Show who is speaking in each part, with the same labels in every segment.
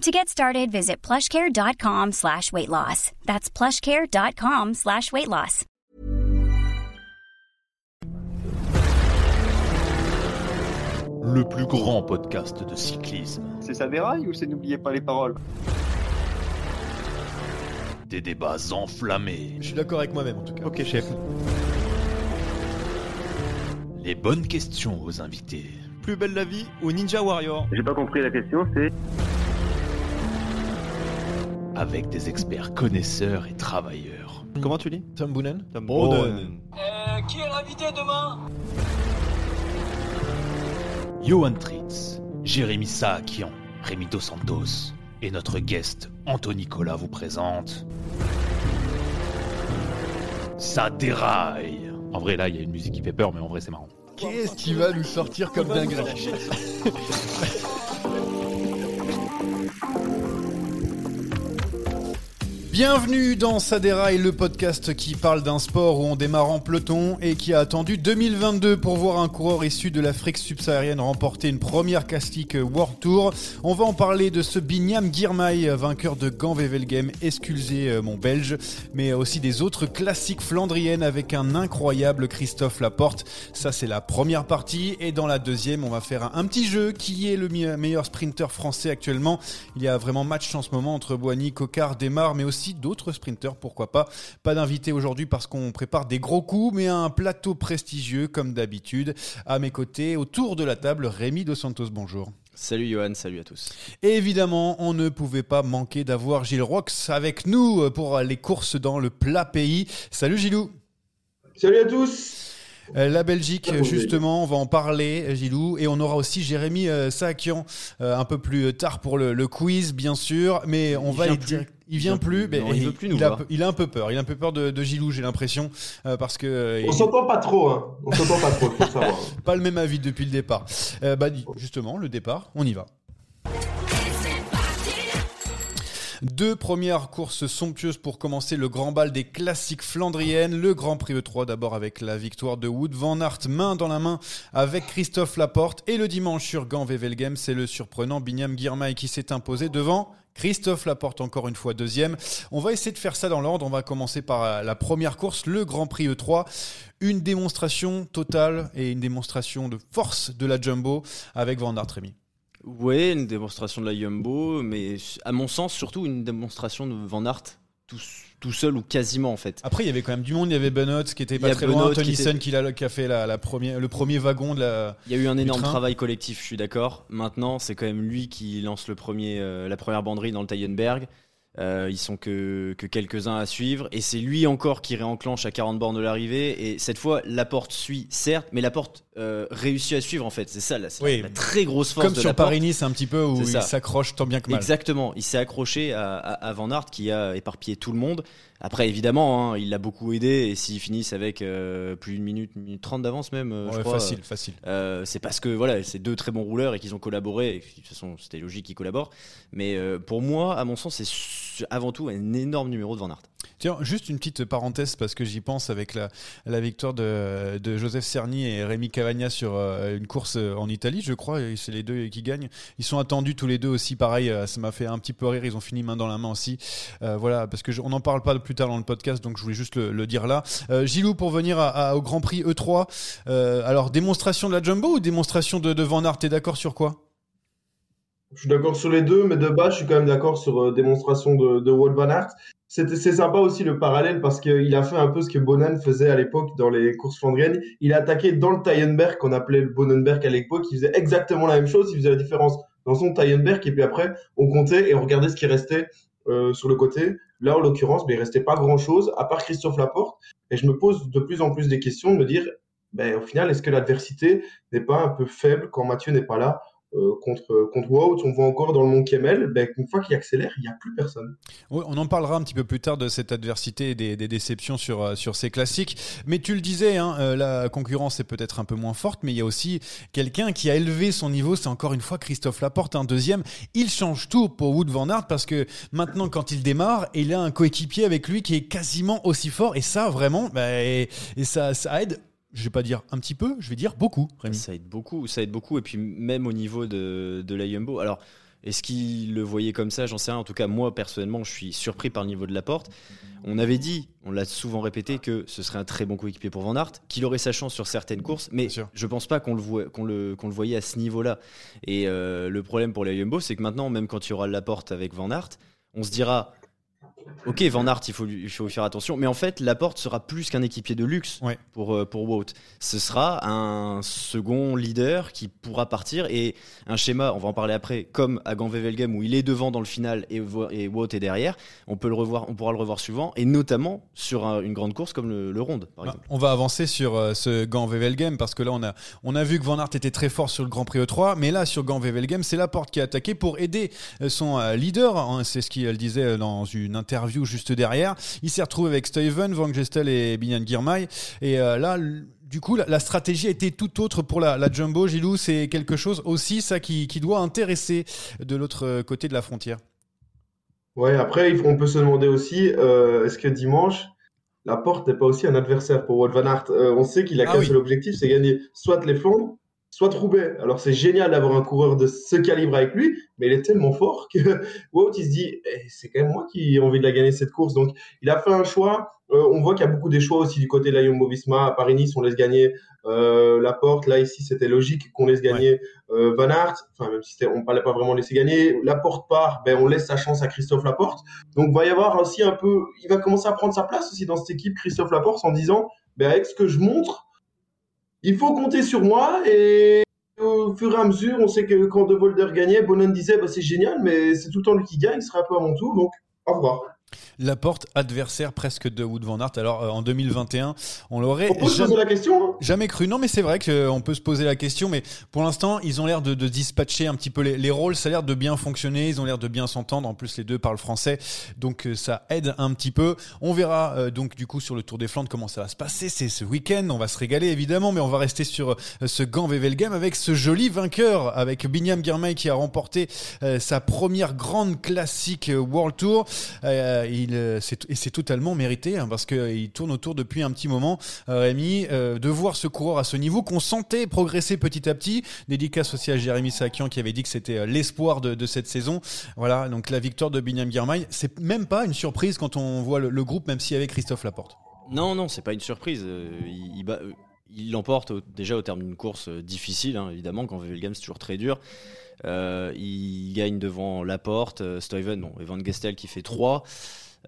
Speaker 1: To get started, visit plushcare.com slash weight loss. That's plushcare.com slash weight loss.
Speaker 2: Le plus grand podcast de cyclisme.
Speaker 3: C'est ça déraille ou c'est n'oubliez pas les paroles?
Speaker 2: Des débats enflammés.
Speaker 4: Je suis d'accord avec moi-même en tout cas.
Speaker 2: Ok, chef. Les bonnes questions aux invités.
Speaker 4: Plus belle la vie ou Ninja Warrior
Speaker 3: J'ai pas compris la question, c'est
Speaker 2: Avec des experts connaisseurs et travailleurs.
Speaker 4: Comment tu dis? Tom Boonen?
Speaker 2: Tom
Speaker 4: Boonen.
Speaker 5: qui est l'invité demain?
Speaker 2: Johan Tritz, Jérémy Saakian, Rémi Dos Santos et notre guest Anthony Nicolas vous présente. Ça déraille En vrai, là, il y a une musique qui fait peur, mais en vrai, c'est marrant.
Speaker 4: Qu'est-ce qui va nous sortir comme dinguerie? Bienvenue dans Saderail, le podcast qui parle d'un sport où on démarre en peloton et qui a attendu 2022 pour voir un coureur issu de l'Afrique subsaharienne remporter une première classique World Tour. On va en parler de ce Binyam Girmay, vainqueur de Gand-Wevelgem, excusez euh, mon belge, mais aussi des autres classiques flandriennes avec un incroyable Christophe Laporte. Ça c'est la première partie et dans la deuxième on va faire un, petit jeu qui est le me- meilleur sprinter français actuellement. Il y a vraiment match en ce moment entre Boigny, Cocard, Desmar, mais aussi d'autres sprinters, pourquoi pas. Pas d'invité aujourd'hui parce qu'on prépare des gros coups, mais un plateau prestigieux comme d'habitude. À mes côtés, autour de la table, Rémi Dos Santos, bonjour.
Speaker 6: Salut Johan, salut à tous.
Speaker 4: Et évidemment, on ne pouvait pas manquer d'avoir Gilles Rox avec nous pour les courses dans le plat pays. Salut Gilou
Speaker 7: Salut à tous
Speaker 4: Euh, La Belgique, justement, on va en parler, euh, Gilou, et on aura aussi Jérémy euh, Saakian euh, un peu plus tard pour le, le quiz, bien sûr, mais on
Speaker 6: Il
Speaker 4: va y dire. Il vient plus, mais
Speaker 6: Non, il veut plus nous
Speaker 4: a, il a un peu peur. Il a un peu peur de, de Gilou, j'ai l'impression, euh, parce que euh,
Speaker 7: On s'entend pas trop, hein. On s'entend pas trop, faut savoir.
Speaker 4: pas le même avis depuis le départ. Euh, bah, justement, le départ, on y va. Deux premières courses somptueuses pour commencer le grand bal des classiques flandriennes. Le Grand Prix E3 d'abord avec la victoire de Wood Van Aert main dans la main avec Christophe Laporte. Et le dimanche sur Gand-Wevelgem, c'est le surprenant Binyam Girmay qui s'est imposé devant Christophe Laporte encore une fois deuxième. On va essayer de faire ça dans l'ordre. On va commencer par la première course, le Grand Prix E3. Une démonstration totale et une démonstration de force de la Jumbo avec Van Aert Rémi.
Speaker 6: Ouais, une démonstration de la Jumbo, mais à mon sens, surtout une démonstration de Van Aert tout, tout seul ou quasiment en fait.
Speaker 4: Après, il y avait quand même du monde. Il y avait Benoît qui était pas très
Speaker 6: Benoît
Speaker 4: loin.
Speaker 6: qui
Speaker 4: Tony
Speaker 6: était-
Speaker 4: Sen qui, a, qui a fait la, la première, le premier wagon de la.
Speaker 6: Il y a eu un énorme
Speaker 4: train.
Speaker 6: travail collectif, je suis d'accord. Maintenant, c'est quand même lui qui lance le premier, euh, la première banderie dans le Taillenberg. Euh, ils sont que, que quelques-uns à suivre. Et c'est lui encore qui réenclenche à 40 bornes de l'arrivée. Et cette fois, Laporte suit, certes, mais Laporte euh, réussit à suivre en fait. C'est ça, là, c'est
Speaker 4: Oui.
Speaker 6: la, la très grosse force
Speaker 4: Comme
Speaker 6: de
Speaker 4: sur. Paris-Nice, un petit peu où il s'accroche tant bien que mal.
Speaker 6: Exactement, il s'est accroché à, à- à Van Aert qui a éparpillé tout le monde. Après, évidemment, hein, il l'a beaucoup aidé et s'ils finissent avec euh, plus d'une minute, une minute trente d'avance même, euh, je crois,
Speaker 4: facile, facile.
Speaker 6: euh, c'est parce que voilà, c'est deux très bons rouleurs et qu'ils ont collaboré. Et de toute façon, c'était logique qu'ils collaborent. Mais euh, pour moi, à mon sens, c'est avant tout un énorme numéro de Van Aert.
Speaker 4: Tiens, juste une petite parenthèse parce que j'y pense avec la, victoire de, Joseph Cerny et Rémi Cavagna sur euh, une course euh, en Italie, je crois, c'est les deux qui gagnent. Ils sont attendus tous les deux aussi, pareil, euh, ça m'a fait un petit peu rire, ils ont fini main dans la main aussi. Voilà, parce que n'en parle pas plus tard dans le podcast, donc je voulais juste le, dire là. Gilou, pour venir au Grand Prix E3, alors démonstration de la Jumbo ou démonstration de, de Van Aert, t'es d'accord sur quoi?
Speaker 7: Je suis d'accord sur les deux, mais de base, je suis quand même d'accord sur démonstration de, de Wout van. C'est sympa aussi le parallèle parce qu'il a fait un peu ce que Bonan faisait à l'époque dans les courses flandriennes. Il a attaqué dans le Tyenberg, qu'on appelait le Bonenberg à l'époque. Il faisait exactement la même chose. Il faisait la différence dans son Tyenberg et puis après, on comptait et on regardait ce qui restait euh, sur le côté. Là, en l'occurrence, ben, il restait pas grand chose à part Christophe Laporte. Et je me pose de plus en plus des questions de me dire, ben, au final, est-ce que l'adversité n'est pas un peu faible quand Mathieu n'est pas là? Euh, contre, contre Wout, on voit encore dans le Mont Kemmel, ben, une fois qu'il accélère, il n'y a plus personne.
Speaker 4: On en parlera un petit peu plus tard de cette adversité et des, déceptions sur, euh, sur ces classiques. Mais tu le disais, hein, euh, la concurrence est peut-être un peu moins forte, mais il y a aussi quelqu'un qui a élevé son niveau, c'est encore une fois Christophe Laporte, un deuxième. Il change tout pour Wout van Aert parce que maintenant, quand il démarre, il a un coéquipier avec lui qui est quasiment aussi fort. Et ça, vraiment, bah, et, et ça, ça aide je vais pas dire un petit peu, je vais dire beaucoup, Rémi.
Speaker 6: Ça aide beaucoup, ça aide beaucoup. Et puis même au niveau de, de la Yumbo. Alors, est-ce qu'il le voyait comme ça? J'en sais rien. En tout cas, moi, personnellement, je suis surpris par le niveau de la porte. On avait dit, on l'a souvent répété, que ce serait un très bon coéquipier pour Van Aert, qu'il aurait sa chance sur certaines courses, mais je pense pas qu'on le, le, le voyait à ce niveau-là. Et euh, le problème pour la Yumbo, c'est que maintenant, même quand il y aura la porte avec Van Aert, on se dira Ok, Van Aert, il faut, lui, il faut faire attention. Mais en fait, Laporte sera plus qu'un équipier de luxe
Speaker 4: ouais.
Speaker 6: pour, euh, pour Wout. Ce sera un second leader qui pourra partir et un schéma, on va en parler après, comme à Gand-Wevelgem où il est devant dans le final et, et Wout est derrière. On, peut le revoir, on pourra le revoir souvent et notamment sur un, une grande course comme le, le Ronde, par exemple.
Speaker 4: On va avancer sur euh, ce Gand-Wevelgem parce que là, on a, on a vu que Van Aert était très fort sur le Grand Prix E3, mais là, sur Gand-Wevelgem, c'est Laporte qui a attaqué pour aider euh, son leader. Hein, c'est ce qu'il disait dans une interview juste derrière. Il s'est retrouvé avec Steven, Van Gestel et Binyan Girmay. Et euh, là, du coup, la, la, stratégie a été tout autre pour la, la Jumbo. Gilou, c'est quelque chose aussi, ça, qui, qui doit intéresser de l'autre côté de la frontière.
Speaker 7: Ouais, après, on peut se demander aussi, euh, est-ce que dimanche, la porte n'est pas aussi un adversaire pour Wout van Aert? Euh, On sait qu'il a ah qu'un oui. seul objectif, c'est gagner soit les Flandres, soit Roubaix. Alors c'est génial d'avoir un coureur de ce calibre avec lui, mais il est tellement fort que Wout il se dit eh, c'est quand même moi qui ai envie de la gagner cette course. Donc il a fait un choix. Euh, on voit qu'il y a beaucoup des choix aussi du côté de la Jumbo-Visma. À Paris-Nice, on laisse gagner euh, la porte. Là ici, c'était logique qu'on laisse gagner ouais. euh, Van Aert. Enfin même si on parlait pas vraiment laisser gagner. La porte part, ben on laisse sa chance à Christophe Laporte. Donc va y avoir aussi un peu, il va commencer à prendre sa place aussi dans cette équipe Christophe Laporte en disant ben avec ce que je montre il faut compter sur moi et au fur et à mesure, on sait que quand De Volder gagnait, Bonan disait bah, c'est génial, mais c'est tout le temps lui qui gagne, ce sera un peu à mon tour, donc au revoir.
Speaker 4: La porte adversaire presque de Wood Van Aert. Alors euh, en 2021, on l'aurait
Speaker 7: on peut se poser la question. Hein
Speaker 4: jamais cru. Non, mais c'est vrai qu'on peut se poser la question. Mais pour l'instant, ils ont l'air de, de, dispatcher un petit peu les, les, rôles. Ça a l'air de bien fonctionner. Ils ont l'air de bien s'entendre. En plus, les deux parlent français, donc euh, ça aide un petit peu. On verra euh, donc du coup sur le Tour des Flandres comment ça va se passer. C'est ce week-end. On va se régaler évidemment, mais on va rester sur euh, ce Gant Wevelgem avec ce joli vainqueur, avec Binyam Girmay qui a remporté sa première grande classique World Tour. Il et c'est totalement mérité hein, parce qu'il tourne autour depuis un petit moment, euh, Rémi, euh, de voir ce coureur à ce niveau qu'on sentait progresser petit à petit. Dédicace aussi à Jérémy Sakian qui avait dit que c'était l'espoir de, cette saison. Voilà, donc la victoire de Binyam Girmay, c'est même pas une surprise quand on voit le, le groupe, même s'il y avait Christophe Laporte.
Speaker 6: Non, non, c'est pas une surprise. il, l'emporte déjà au terme d'une course difficile, hein, évidemment, quand Wevelgem c'est toujours très dur. Euh, il gagne devant Laporte, Stuyven, bon, et Van Gestel qui fait 3.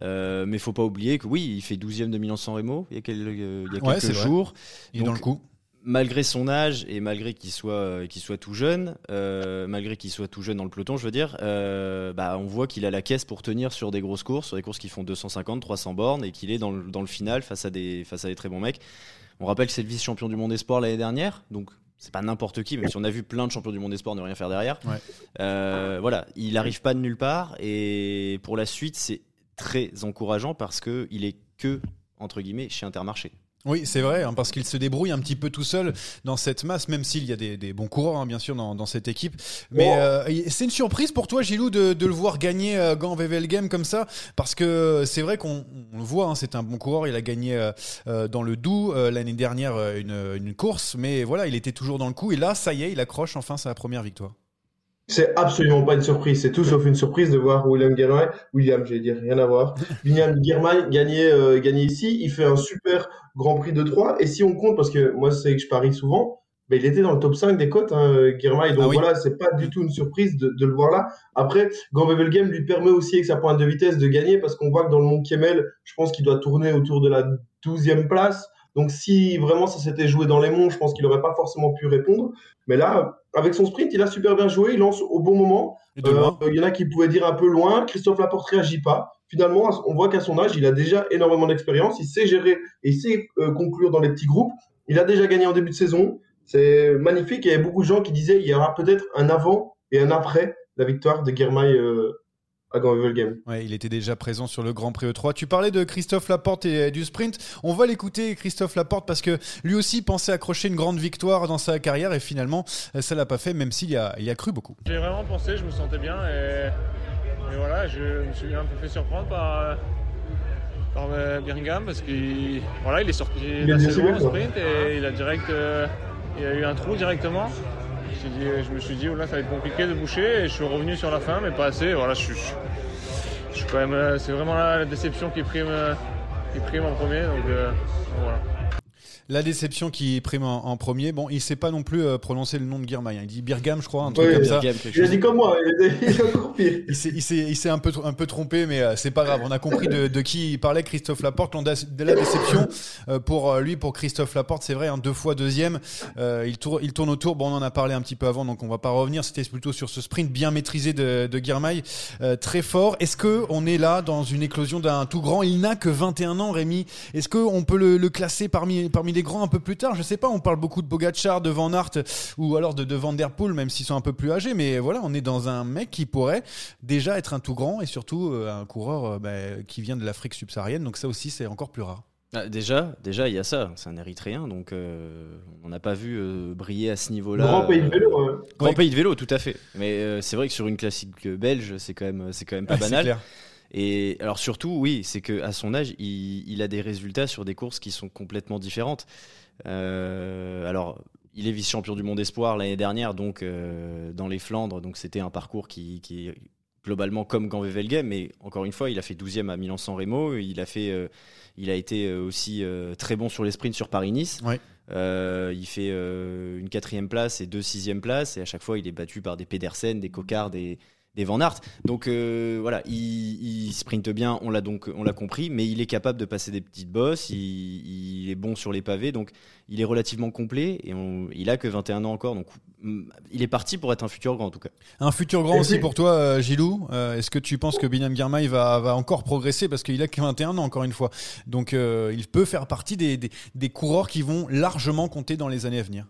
Speaker 6: Euh, mais faut pas oublier que oui, il fait 12e de Milan-San Remo il y a, quel, euh, il y a
Speaker 4: ouais,
Speaker 6: quelques jours.
Speaker 4: Il est dans le coup.
Speaker 6: Malgré son âge et malgré qu'il soit, qu'il soit tout jeune, euh, malgré qu'il soit tout jeune dans le peloton, je veux dire, euh, bah, on voit qu'il a la caisse pour tenir sur des grosses courses, sur des courses qui font 250, 300 bornes et qu'il est dans le, dans le final face à, des, face à des très bons mecs. On rappelle que c'est le vice-champion du monde espoir l'année dernière, donc c'est pas n'importe qui, même si on a vu plein de champions du monde espoir ne rien faire derrière.
Speaker 4: Ouais.
Speaker 6: Euh, voilà, il arrive pas de nulle part et pour la suite, c'est très encourageant parce que il est que entre guillemets chez Intermarché.
Speaker 4: Oui, c'est vrai, hein, parce qu'il se débrouille un petit peu tout seul dans cette masse, même s'il y a des, bons coureurs, hein, bien sûr, dans, cette équipe. Mais euh, c'est une surprise pour toi, Gilou, de, le voir gagner euh, Gant VVL Game comme ça, parce que c'est vrai qu'on le voit, hein, c'est un bon coureur. Il a gagné euh, dans le Doubs l'année dernière une, course, mais voilà, il était toujours dans le coup. Et là, ça y est, il accroche enfin sa première victoire.
Speaker 7: C'est absolument pas une surprise. C'est tout sauf une surprise de voir William Girmay, William, j'allais dire, rien à voir. William Girmay gagner, euh, gagner ici. Il fait un super Grand Prix de 3. Et si on compte, parce que moi, c'est que je parie souvent, mais il était dans le top 5 des cotes, hein. Donc ah voilà, c'est pas du tout une surprise de, de, le voir là. Après, Grand Bevel Game lui permet aussi, avec sa pointe de vitesse, de gagner parce qu'on voit que dans le monde Kemel, je pense qu'il doit tourner autour de la 12e place. Donc si vraiment ça s'était joué dans les monts, je pense qu'il n'aurait pas forcément pu répondre. Mais là, avec son sprint, il a super bien joué, il lance au bon moment. Euh, il y en a qui pouvaient dire un peu loin. Christophe Laporte réagit pas. Finalement, on voit qu'à son âge, il a déjà énormément d'expérience. Il sait gérer et il sait euh, conclure dans les petits groupes. Il a déjà gagné en début de saison. C'est magnifique. Il y avait beaucoup de gens qui disaient il y aura peut-être un avant et un après la victoire de Guermail euh, Game.
Speaker 4: Ouais, il était déjà présent sur le Grand Prix E3. Tu parlais de Christophe Laporte et du sprint. On va l'écouter, Christophe Laporte, parce que lui aussi pensait accrocher une grande victoire dans sa carrière et finalement, ça l'a pas fait, même s'il y a, il y a cru beaucoup.
Speaker 8: J'ai vraiment pensé, je me sentais bien et, voilà, je me suis un peu fait surprendre par, par euh, Birmingham parce qu'il voilà, il est sorti la saison au sprint et il a direct, euh, il a eu un trou directement je me suis dit, oh là, ça va être compliqué de boucher. Et je suis revenu sur la fin, mais pas assez. Voilà, je, suis quand même. Euh, c'est vraiment la, déception qui prime, euh, qui prime en premier. Donc, euh, voilà
Speaker 4: la déception qui prime en, premier. Bon, il sait pas non plus euh, prononcer le nom de Girmay. Hein. Il dit Birgam, je crois, un truc comme ça.
Speaker 7: Il a dit comme moi.
Speaker 4: Il s'est un peu un peu trompé, mais euh, c'est pas grave. On a compris de, qui il parlait, Christophe Laporte. De la déception euh, pour lui, pour Christophe Laporte, c'est vrai, hein, deux fois deuxième. il, tourne, il tourne autour. Bon, on en a parlé un petit peu avant, donc on va pas revenir. C'était plutôt sur ce sprint bien maîtrisé de, de très fort. Est-ce que on est là dans une éclosion d'un tout grand? Il n'a que 21 ans, Rémi. Est-ce que on peut le, le classer parmi parmi les grands un peu plus tard. Je sais pas, on parle beaucoup de Bogachar, de Van Aert ou alors de, de Van Der Poel, même s'ils sont un peu plus âgés. Mais voilà, on est dans un mec qui pourrait déjà être un tout grand et surtout euh, un coureur euh, bah, qui vient de l'Afrique subsaharienne. Donc ça aussi, c'est encore plus rare.
Speaker 6: Ah, déjà, déjà, il y a ça. C'est un Érythréen, donc euh, on n'a pas vu briller à ce niveau-là.
Speaker 7: Grand pays de vélo.
Speaker 6: Grand pays de vélo, tout à fait. Mais c'est vrai que sur une classique belge, c'est quand même, c'est quand même pas banal. Et alors surtout, oui, c'est que à son âge, il, a des résultats sur des courses qui sont complètement différentes. Euh, alors, il est vice-champion du monde espoir l'année dernière, donc euh, dans les Flandres, donc c'était un parcours qui, qui est globalement comme Gant Wevelgem, mais encore une fois, il a fait 12e à Milan-San Remo, il a fait, euh, il a été aussi très bon sur les sprints sur Paris-Nice. il fait une quatrième place et deux sixième places, et à chaque fois, il est battu par des Pedersen, des Cocards, des des Van Aert. Donc euh, voilà, il, il, sprinte bien, on l'a donc on l'a compris, mais il est capable de passer des petites bosses, il, est bon sur les pavés, donc il est relativement complet et il a que 21 ans encore, donc mm, il est parti pour être un futur grand en tout cas.
Speaker 4: Un futur grand aussi pour toi, euh, Gilou. Euh, est-ce que tu penses que Binyam Girmay va, va encore progresser parce qu'il a que 21 ans encore une fois, donc il peut faire partie des, des, des coureurs qui vont largement compter dans les années à venir.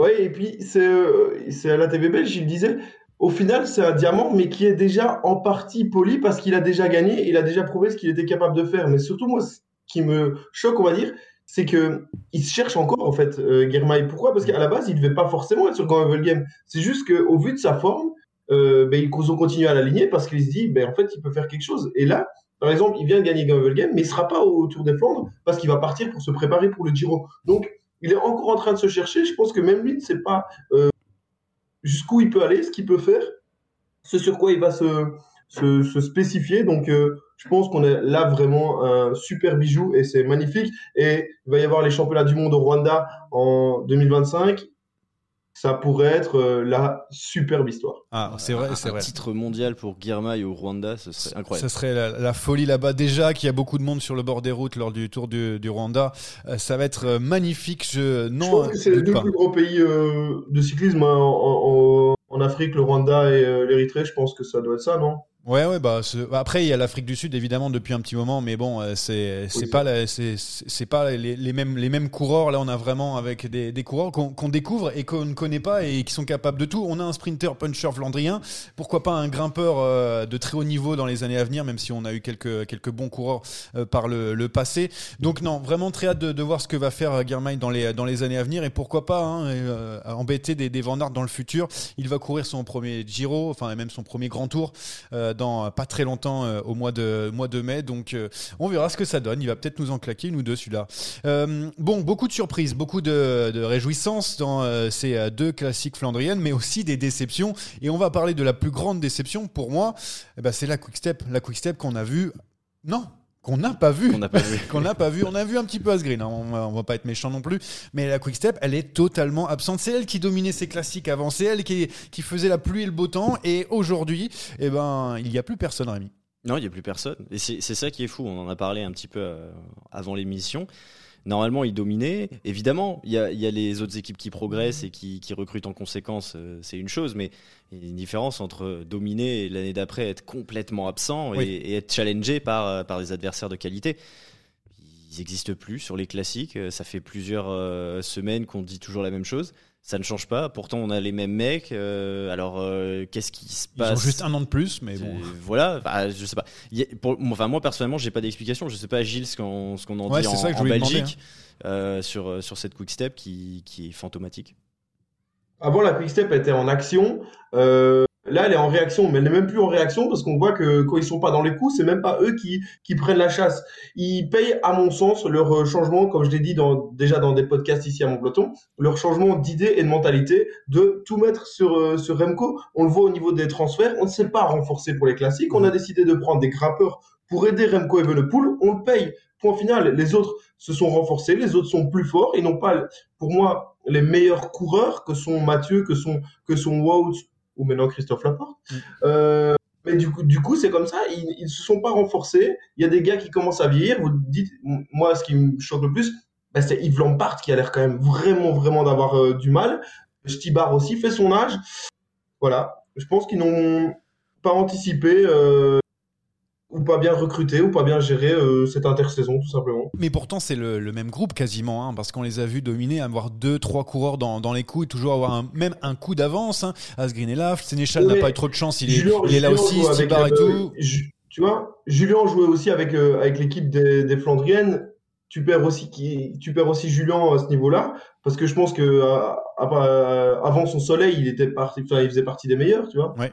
Speaker 7: Oui, et puis c'est à la TV belge, il disait au final, c'est un diamant, mais qui est déjà en partie poli parce qu'il a déjà gagné, il a déjà prouvé ce qu'il était capable de faire. Mais surtout, moi, ce qui me choque, on va dire, c'est que il se cherche encore, en fait, euh, Pourquoi? Parce qu'à la base, il ne devait pas forcément être sur Grand Level Game. C'est juste qu'au vu de sa forme, euh, ben, ils ont continué à l'aligner parce qu'il se dit, ben, en fait, il peut faire quelque chose. Et là, par exemple, il vient de gagner Grand Level Game, mais il ne sera pas au Tour des Flandres parce qu'il va partir pour se préparer pour le Giro. Donc, il est encore en train de se chercher. Je pense que même lui ne sait pas euh, jusqu'où il peut aller, ce qu'il peut faire, ce sur quoi il va se, se, spécifier. Donc, euh, je pense qu'on est là vraiment un super bijou et c'est magnifique. Et il va y avoir les championnats du monde au Rwanda en 2025 ça pourrait être euh, la superbe histoire.
Speaker 4: Ah, c'est vrai, c'est vrai.
Speaker 6: Un titre mondial pour Girmay au Rwanda, ce serait incroyable.
Speaker 4: Ce serait la, folie là-bas. Déjà qu'il y a beaucoup de monde sur le bord des routes lors du Tour du, Rwanda, euh, ça va être euh, magnifique. Je, non,
Speaker 7: je pense que c'est les deux plus gros pays de cyclisme hein, en, Afrique, le Rwanda et l'Érythrée. Je pense que ça doit être ça, non?
Speaker 4: Ouais, ouais, bah, bah après il y a l'Afrique du Sud évidemment depuis un petit moment, mais bon, euh, c'est c'est pas c'est pas les, les, mêmes les mêmes coureurs. Là, on a vraiment avec des, des coureurs qu'on découvre et qu'on ne connaît pas et qui sont capables de tout. On a un sprinter puncher flandrien, pourquoi pas un grimpeur euh, de très haut niveau dans les années à venir, même si on a eu quelques quelques bons coureurs euh, par le, le, passé. Donc non, vraiment très hâte de, de voir ce que va faire Germain dans les dans les années à venir et pourquoi pas hein, embêter des, des Van Aert dans le futur. Il va courir son premier Giro, enfin même son premier grand tour dans pas très longtemps euh, au mois de, mois de mai. Donc euh, on verra ce que ça donne. Il va peut-être nous en claquer nous deux celui-là. Euh, bon, beaucoup de surprises, beaucoup de, de réjouissances dans ces deux classiques flandriennes, mais aussi des déceptions. Et on va parler de la plus grande déception pour moi. Eh ben, c'est la Quick Step. La Quick Step qu'on a vue. Non, qu'on n'a pas vu.
Speaker 6: Qu'on n'a pas vu.
Speaker 4: qu'on n'a pas vu. On a vu un petit peu Asgreen, hein. on, va, va pas être méchant non plus. Mais la Quick Step, elle est totalement absente. C'est elle qui dominait ses classiques avant. C'est elle qui, qui faisait la pluie et le beau temps. Et aujourd'hui, eh ben, il n'y a plus personne, Rémi.
Speaker 6: Non, il n'y a plus personne. Et c'est ça qui est fou. On en a parlé un petit peu euh, avant l'émission. Normalement, il dominait. Évidemment, il y, a, les autres équipes qui progressent et qui, recrutent en conséquence, euh, c'est une chose, mais il y a une différence entre dominer et l'année d'après être complètement absent et, être challengé par, euh, par des adversaires de qualité. Ils n'existent plus sur les classiques. Euh, ça fait plusieurs semaines qu'on dit toujours la même chose ça ne change pas. Pourtant, on a les mêmes mecs. alors, qu'est-ce qui se passe
Speaker 4: Ils ont juste un an de plus, mais bon.
Speaker 6: Voilà, bah, je sais pas. pour, enfin, moi personnellement, j'ai pas d'explication. Je sais pas, Gilles, ce qu'on qu'on en dit en, Belgique hein. euh, sur sur cette quick step qui, qui est fantomatique.
Speaker 7: Avant, la quick step était en action. Euh, Là, elle est en réaction, mais elle n'est même plus en réaction parce qu'on voit que quand ils sont pas dans les coups, c'est même pas eux qui, prennent la chasse. Ils payent, à mon sens, leur euh, changement, comme je l'ai dit déjà dans des podcasts ici à mon peloton, leur changement d'idée et de mentalité de tout mettre sur, euh, sur Remco. On le voit au niveau des transferts. On ne sait pas renforcer pour les classiques. On a décidé de prendre des grappeurs pour aider Remco Evenepoel. On le paye. Point final. Les autres se sont renforcés. Les autres sont plus forts. Ils n'ont pas, pour moi, les meilleurs coureurs que sont Mathieu, que sont, que sont Wout ou maintenant Christophe Laporte. Mm. Euh, mais du coup, du coup, c'est comme ça. Ils, ne se sont pas renforcés. Il y a des gars qui commencent à vieillir. Vous dites, moi, ce qui me choque le plus, bah, c'est Yves Lampard qui a l'air quand même vraiment, vraiment d'avoir euh, du mal. Stibar aussi fait son âge. Voilà. Je pense qu'ils n'ont pas anticipé euh, ou pas bien recruté ou pas bien géré euh, cette intersaison tout simplement.
Speaker 4: Mais pourtant c'est le, même groupe quasiment hein, parce qu'on les a vus dominer, avoir deux trois coureurs dans, dans les coups et toujours avoir un, même un coup d'avance. Hein. Asgreen est là, Sénéchal n'a pas eu trop de chance, il est, il est là aussi, Stibar et tout.
Speaker 7: tu vois, Julien jouait aussi avec euh, avec l'équipe des, des, Flandriennes. Tu perds aussi qui, tu perds aussi Julien à ce niveau-là parce que je pense que euh, avant son soleil, il était parti, il faisait partie des meilleurs, tu vois.
Speaker 4: Ouais.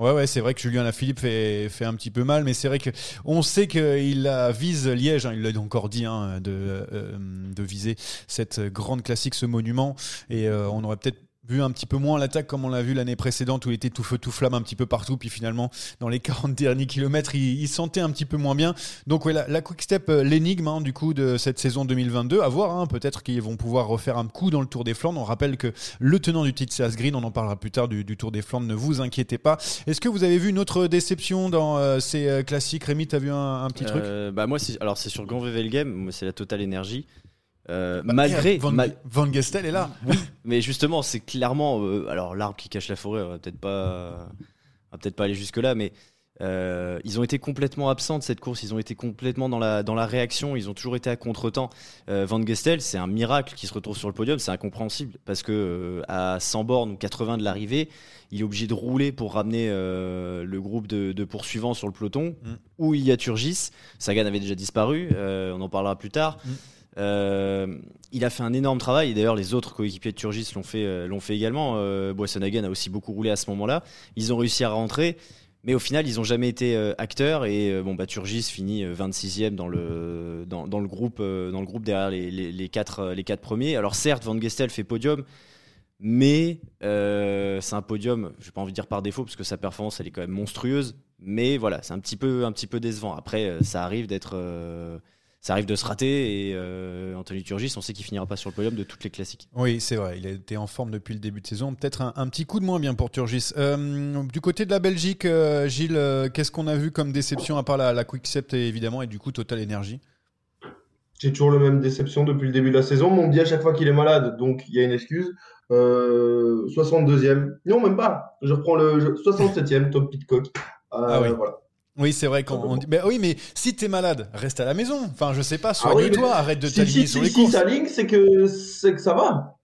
Speaker 4: Ouais, ouais, c'est vrai que Julien Lafilippe fait, fait un petit peu mal, mais c'est vrai que on sait qu'il vise Liège, hein, il l'a encore dit, hein, de, euh, de viser cette grande classique, ce monument, et euh, on aurait peut-être vu un petit peu moins l'attaque comme on l'a vu l'année précédente où il était tout feu tout flamme un petit peu partout. Puis finalement dans les 40 derniers kilomètres il, sentait un petit peu moins bien. Donc ouais, la, la quick step euh, l'énigme hein, du coup de cette saison 2022 à voir hein, peut-être qu'ils vont pouvoir refaire un coup dans le Tour des Flandres. On rappelle que le tenant du titre c'est Asgreen. On en parlera plus tard du, Tour des Flandres. Ne vous inquiétez pas. Est-ce que vous avez vu une autre déception dans euh, ces euh, classiques? Rémi t'as vu un, petit truc?
Speaker 6: Bah moi alors c'est sur Grand Game c'est la Total Energy euh, bah, malgré
Speaker 4: Van, Gestel est là.
Speaker 6: Oui, mais justement, c'est clairement euh, alors l'arbre qui cache la forêt. On va peut-être pas, va peut-être pas aller jusque là, mais euh, ils ont été complètement absents de cette course. Ils ont été complètement dans la dans la réaction. Ils ont toujours été à contretemps. Van Gestel, c'est un miracle qui se retrouve sur le podium. C'est incompréhensible parce que à 100 bornes ou 80 de l'arrivée, il est obligé de rouler pour ramener le groupe de, poursuivants sur le peloton. Mm. Où il y a Turgis. Sagan avait déjà disparu. on en parlera plus tard. Mm. Euh, il a fait un énorme travail, et d'ailleurs les autres coéquipiers de Turgis l'ont fait, euh, l'ont fait également. Euh, Boissonhagen a aussi beaucoup roulé à ce moment-là. Ils ont réussi à rentrer, mais au final ils n'ont jamais été euh, acteurs. Et bon, bah, Turgis finit 26e dans le, groupe, dans le groupe derrière les, les, quatre, premiers. Alors certes, Van Gestel fait podium, mais c'est un podium, je n'ai pas envie de dire par défaut, parce que sa performance elle est quand même monstrueuse. Mais voilà, c'est un petit peu décevant. Après, ça arrive d'être ça arrive de se rater et euh, Anthony Turgis, on sait qu'il finira pas sur le podium de toutes les classiques.
Speaker 4: Oui, c'est vrai, il a été en forme depuis le début de saison. Peut-être un, petit coup de moins bien pour Turgis. Euh, du côté de la Belgique, euh, Gilles, qu'est-ce qu'on a vu comme déception à part la, la Quickstep évidemment et du coup Total Energy?
Speaker 7: J'ai toujours la même déception depuis le début de la saison. Mon dit à chaque fois qu'il est malade, donc il y a une excuse. 62e, non même pas. Je reprends le 67e, Top Pitcock.
Speaker 4: ah oui.
Speaker 7: Voilà.
Speaker 4: Oui, c'est vrai qu'on dit. Mais oui, mais si t'es malade, reste à la maison. Enfin, je sais pas, soigne-toi, arrête de t'aligner sur les
Speaker 7: si
Speaker 4: courses.
Speaker 7: Si s'aligne, c'est que c'est que ça va.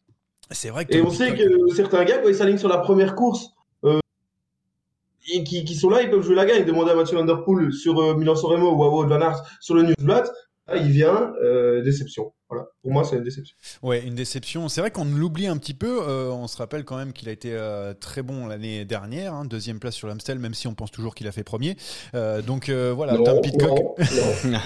Speaker 4: C'est vrai que
Speaker 7: Et on sait que certains gars, quand ils s'alignent sur la première course, euh, et qui, qui, sont là, ils peuvent jouer la gagne. Demandez à Mathieu Van Der Poel sur euh, Milan-San Remo ou à Wout Van Aert sur le Newsblad. Là, il vient, euh, déception. Voilà. Pour moi, c'est une déception.
Speaker 4: Ouais, une déception. C'est vrai qu'on l'oublie un petit peu. Euh, on se rappelle quand même qu'il a été euh, très bon l'année dernière, hein, deuxième place sur l'Amstel, même si on pense toujours qu'il a fait premier. Euh, donc voilà,
Speaker 7: non,
Speaker 4: Tom Pitcock.
Speaker 7: Non, non.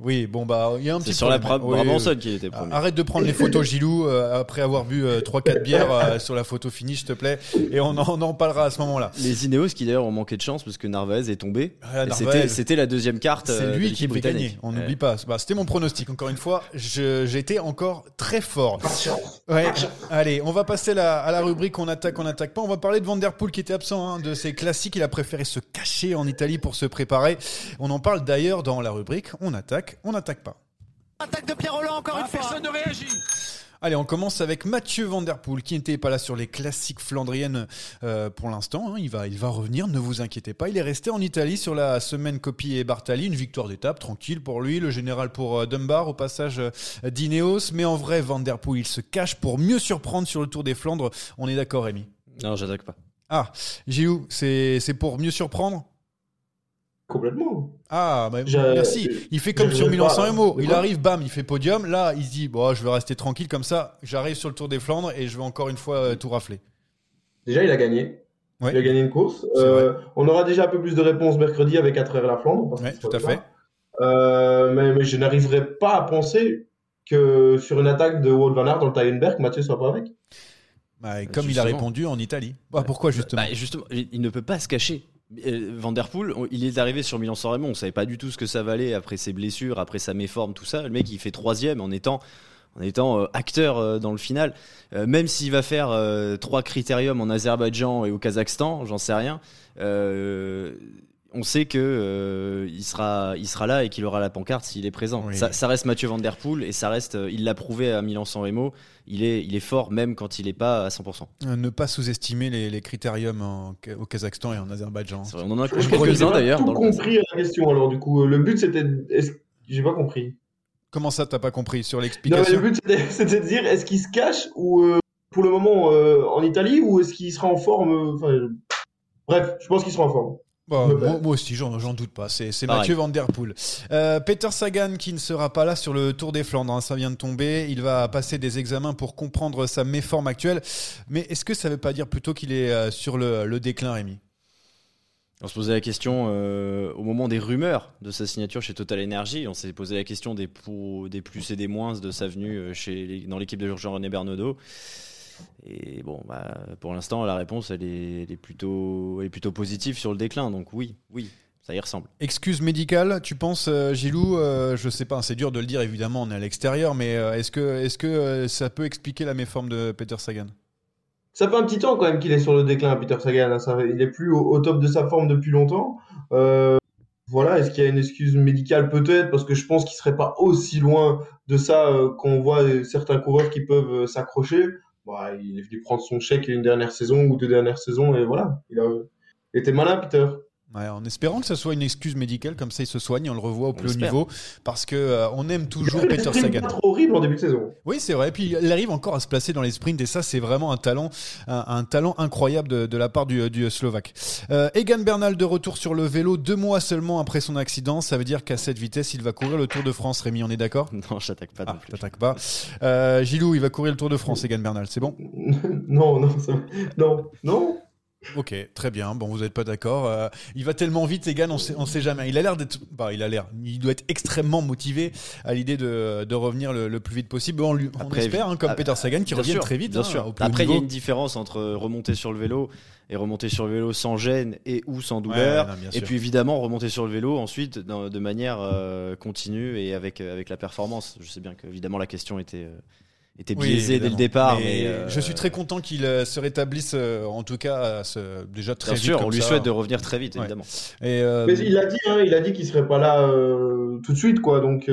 Speaker 4: oui, bon bah, il y a un petit
Speaker 6: sur la
Speaker 4: problème.
Speaker 6: Brabanson qui était premier.
Speaker 4: Arrête de prendre les photos Gilou après avoir bu 3-4 bières sur la photo finish, s'il te plaît, et on en, on en parlera à ce moment-là.
Speaker 6: Les Ineos qui d'ailleurs ont manqué de chance parce que Narvaez est tombé.
Speaker 4: Ah,
Speaker 6: C'était la deuxième carte.
Speaker 4: C'est lui qui devait
Speaker 6: britannique.
Speaker 4: gagner. On n'oublie pas. Bah, C'était mon pronostic. Encore une fois, j'étais encore très fort. Ouais. Allez, on va passer la, à la rubrique on attaque, on attaque pas. On va parler de Vanderpool qui était absent hein, de ses classiques. Il a préféré se cacher en Italie pour se préparer. On en parle d'ailleurs dans la rubrique on attaque, on attaque pas.
Speaker 9: Attaque de Pierre Roland encore
Speaker 5: Ah,
Speaker 9: une fois.
Speaker 5: personne ne réagit.
Speaker 4: Allez, on commence avec Mathieu Van Der Poel, qui n'était pas là sur les classiques flandriennes euh, pour l'instant. hein. Il, va, il va revenir, ne vous inquiétez pas. Il est resté en Italie sur la semaine Coppi et Bartali. Une victoire d'étape, tranquille pour lui. Le général pour euh, Dunbar, au passage euh, d'Ineos. Mais en vrai, Van Der Poel, il se cache pour mieux surprendre sur le Tour des Flandres. On est d'accord, Rémi?
Speaker 6: Non, j'attaque pas.
Speaker 4: Ah, Gilou, c'est pour mieux surprendre?
Speaker 7: Complètement.
Speaker 4: Ah, bah,
Speaker 7: Je-
Speaker 4: merci. Il fait comme sur
Speaker 7: vais
Speaker 4: Milan
Speaker 7: pas-
Speaker 4: San Remo.
Speaker 7: je
Speaker 4: Il arrive, bam, il fait podium. Là, il se dit, bon, je vais rester tranquille comme ça. J'arrive sur le Tour des Flandres et je vais encore une fois euh, tout rafler.
Speaker 7: Déjà, il a gagné.
Speaker 4: Ouais.
Speaker 7: Il a gagné une course. Euh, on aura déjà un peu plus de réponses mercredi avec à travers la Flandre. parce
Speaker 4: Ouais, tout à fait.
Speaker 7: Euh, mais, mais je n'arriverai pas à penser que sur une attaque de Wout van Aert dans le Tyenberg, Mathieu soit pas avec.
Speaker 4: Bah, et comme il a répondu en Italie. Bah, pourquoi justement?
Speaker 6: Bah, justement, il ne peut pas se cacher. Euh, Van Der Poel, on- il est arrivé sur Milan-San Remo, on savait pas du tout ce que ça valait après ses blessures, après sa méforme, tout ça. Le mec, il fait troisième en étant, en étant euh, acteur euh, dans le final. Même s'il va faire trois critériums en Azerbaïdjan et au Kazakhstan, j'en sais rien. On sait que euh, il sera, il sera là et qu'il aura la pancarte s'il est présent.
Speaker 4: Oui.
Speaker 6: Ça, ça reste Mathieu Van Der Poel et ça reste, euh, il l'a prouvé à Milan-San Remo. Il est, il est fort même quand il est pas à 100%.
Speaker 4: Euh, Ne pas sous-estimer les, les critériums en- au Kazakhstan et en Azerbaïdjan.
Speaker 6: Vrai, on en a
Speaker 7: Je crois que
Speaker 6: quelques-uns
Speaker 7: j'ai pas
Speaker 6: d'ailleurs. passé.
Speaker 7: compris la question. Alors, du coup, le but c'était. J'ai pas compris.
Speaker 4: Comment ça, t'as pas compris sur l'explication
Speaker 7: le but c'était de dire est-ce qu'il se cache ou euh, pour le moment euh, en Italie ou est-ce qu'il sera en forme euh, Bref, je pense qu'il sera en forme.
Speaker 4: Bah,
Speaker 7: Me
Speaker 4: moi, aussi, j'en doute pas. C'est. Mathieu Van Der Poel. Euh, Peter Sagan qui ne sera pas là sur le Tour des Flandres. hein, ça vient de tomber. Il va passer des examens pour comprendre sa méforme actuelle. Mais est-ce que ça veut pas dire plutôt qu'il est euh, sur le, le déclin, Rémi?
Speaker 6: On se posait la question euh, au moment des rumeurs de sa signature chez Total Energy. On s'est posé la question des, pour- des plus et des moins de sa venue chez dans l'équipe de Jean-René Bernodeau. Et bon, bah, pour l'instant, la réponse, elle est, elle est plutôt, elle est plutôt positive sur le déclin. Donc oui, oui, ça y ressemble.
Speaker 4: Excuse médicale, tu penses, euh, Gilou euh, Je sais pas, c'est dur de le dire évidemment, on est à l'extérieur, mais euh, est-ce que, est que euh, ça peut expliquer la méforme de Peter Sagan?
Speaker 7: Ça fait un petit temps quand même qu'il est sur le déclin, Peter Sagan. hein. Ça- il est plus au, au top de sa forme depuis longtemps. Euh, voilà, est-ce qu'il y a une excuse médicale peut-être Parce que je pense qu'il serait pas aussi loin de ça euh, qu'on voit certains coureurs qui peuvent euh, s'accrocher? Bah, il est venu prendre son chèque une dernière saison ou deux dernières saisons et voilà. Il, a, il était malin, Peter.
Speaker 4: Ouais, en espérant que ça soit une excuse médicale, comme ça il se soigne, on le revoit au plus haut niveau, parce que euh, on aime toujours
Speaker 7: Il
Speaker 4: Peter Sagan.
Speaker 7: pas trop horrible en début de saison.
Speaker 4: Oui, c'est vrai. Puis il arrive encore à se placer dans les sprints et ça, c'est vraiment un talent, un, un talent incroyable de, de la part du, du Slovaque. Euh, Egan Bernal de retour sur le vélo deux mois seulement après son accident. Ça veut dire qu'à cette vitesse, il va courir le Tour de France. Rémi, on est d'accord?
Speaker 6: Non, j'attaque pas
Speaker 4: Ah,
Speaker 6: non plus.
Speaker 4: t'attaques pas. Euh, Gilou, il va courir le Tour de France. Egan Bernal, c'est bon?
Speaker 7: Non, non, ça- non, non.
Speaker 4: Ok, très bien. Bon, vous n'êtes pas d'accord. Euh, il va tellement vite, Egan, on sait, on sait jamais. Il a l'air d'être, bah, il a l'air, il doit être extrêmement motivé à l'idée de, de revenir le, le plus vite possible. On, lui, on
Speaker 6: Après,
Speaker 4: espère, hein, comme
Speaker 6: ah,
Speaker 4: Peter Sagan, qui
Speaker 6: sûr,
Speaker 4: très vite.
Speaker 6: Bien
Speaker 4: hein,
Speaker 6: sûr.
Speaker 4: au plus haut
Speaker 6: Après, il y a une différence entre remonter sur le vélo et remonter sur le vélo sans gêne et ou sans
Speaker 4: Ouais,
Speaker 6: douleur.
Speaker 4: non,
Speaker 6: et puis évidemment, remonter sur le vélo ensuite de manière euh, continue et avec, avec la performance. Je sais bien que évidemment la question était, euh, était biaisé dès le départ. Mais,
Speaker 4: euh, je suis très content qu'il euh, se rétablisse, euh, en tout cas, déjà très
Speaker 6: Bien
Speaker 4: vite.
Speaker 6: sûr, on lui souhaite de revenir très vite, évidemment.
Speaker 7: Et mais il a dit, hein, il a dit qu'il serait pas là tout de suite, quoi. Donc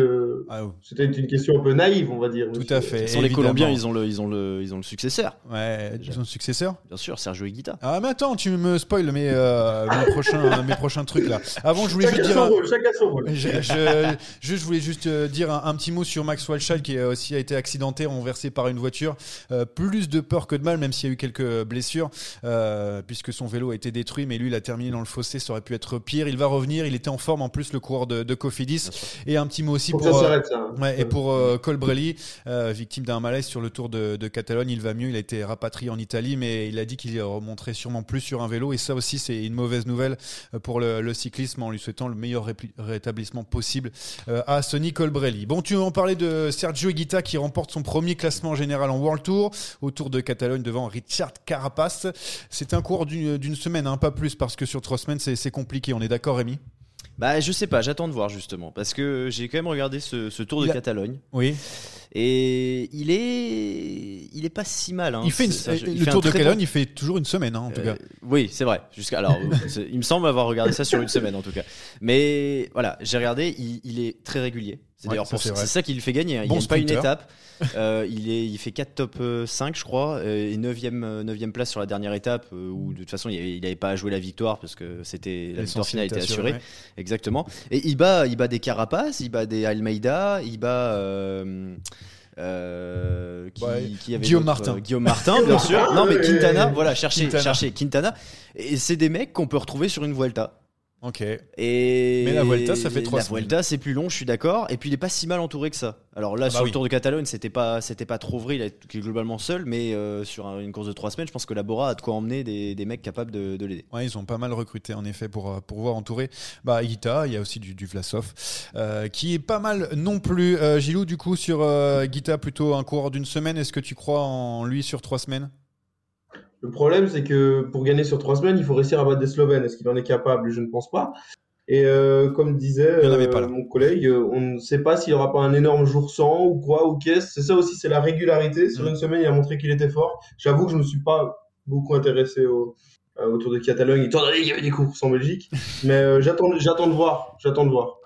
Speaker 7: ah c'était une question un peu naïve, on va dire.
Speaker 4: Tout à fait.
Speaker 6: Sans les Colombiens, ils ont le, ils ont le, ils ont le successeur.
Speaker 4: Ouais, ils ont le successeur.
Speaker 6: Bien sûr, Sergio Higuita.
Speaker 4: Ah mais attends, tu me spoil mes, mes prochains, mes prochains trucs là. Avant, je voulais
Speaker 7: juste
Speaker 4: dire.
Speaker 7: Son rôle, chacun son rôle.
Speaker 4: Je, je, voulais juste dire un, petit mot sur Max Walshall qui aussi a été accidenté, renversé par une voiture. Euh, plus de peur que de mal, même s'il y a eu quelques blessures, euh, puisque son vélo a été détruit, mais lui, il a terminé dans le fossé, ça aurait pu être pire. Il va revenir, il était en forme en plus, le coureur de, de Cofidis. Et un petit mot aussi pour,
Speaker 7: pour
Speaker 4: euh, ouais, et pour Colbrelli, victime d'un malaise sur le Tour de, de, Catalogne, il va mieux, il a été rapatrié en Italie, mais il a dit qu'il remonterait sûrement plus sur un vélo, et ça aussi, c'est une mauvaise nouvelle pour le, le, cyclisme, en lui souhaitant le meilleur rétablissement possible à Sonny Colbrelli. Bon, tu en parlais de Sergio Higuita qui remporte son premier classement général en World Tour au Tour de Catalogne devant Richard Carapace. C'était un cours d'une semaine, hein, pas plus, parce que sur trois semaines, c'est compliqué. On est d'accord, Rémi?
Speaker 6: Bah, je sais pas, j'attends de voir justement. Parce que j'ai quand même regardé ce, Tour de Catalogne.
Speaker 4: Oui.
Speaker 6: Et il est, il est pas si mal. Hein.
Speaker 4: Il fait, le Tour de Catalogne, il fait toujours une semaine, hein, en tout cas. Euh,
Speaker 6: oui, c'est vrai. Jusqu'à alors, il me semble avoir regardé ça sur une semaine en tout cas. Mais voilà, j'ai regardé, il, est très régulier. C'est d'ailleurs c'est ça qui lui fait gagner. Hein. Il bon pas une étape. Euh, il, est, il fait 4 top 5, je crois, euh, et 9e, 9e place sur la dernière étape, où de toute façon, il n'avait pas à jouer la victoire parce que c'était la victoire finale était assurée. Exactement. Et il bat, il bat des Carapaces, il bat des Almeida, il bat. Euh,
Speaker 4: qui, avait Guillaume Martin.
Speaker 6: Guillaume Martin, bien sûr. Non, mais Quintana, voilà, cherchez Quintana. cherchez Quintana. Et c'est des mecs qu'on peut retrouver sur une Vuelta.
Speaker 4: Ok.
Speaker 6: Et
Speaker 4: mais la Vuelta, ça fait trois
Speaker 6: La Vuelta, c'est plus long, je suis d'accord. Et puis il est pas si mal entouré que ça. Alors là, bah sur le Tour de Catalogne, c'était pas, c'était pas trop vrai. Il est globalement seul, mais euh, sur une course de trois semaines, je pense que Labora a de quoi emmener des, des mecs capables de, de l'aider.
Speaker 4: Ouais, ils ont pas mal recruté en effet pour euh, pour voir entourer. Bah Guita, il y a aussi du, du Vlasov, euh, qui est pas mal non plus. Gilou, du coup, sur Guita, plutôt un coureur d'une semaine. Est-ce que tu crois en lui sur trois semaines?
Speaker 7: Le problème, c'est que pour gagner sur trois semaines, il faut réussir à battre des Slovènes. Est-ce qu'il en est capable? Je ne pense pas. Et euh, comme disait euh, mon collègue, euh, on ne sait pas s'il n'y aura pas un énorme jour sans ou quoi ou qu'est-ce. C'est ça aussi, c'est la régularité. Sur mm. une semaine, il a montré qu'il était fort. J'avoue que je ne me suis pas beaucoup intéressé au, autour de Catalogne, étant donné qu'il y avait des courses en Belgique. Mais j'attends, j'attends de voir. J'attends de voir.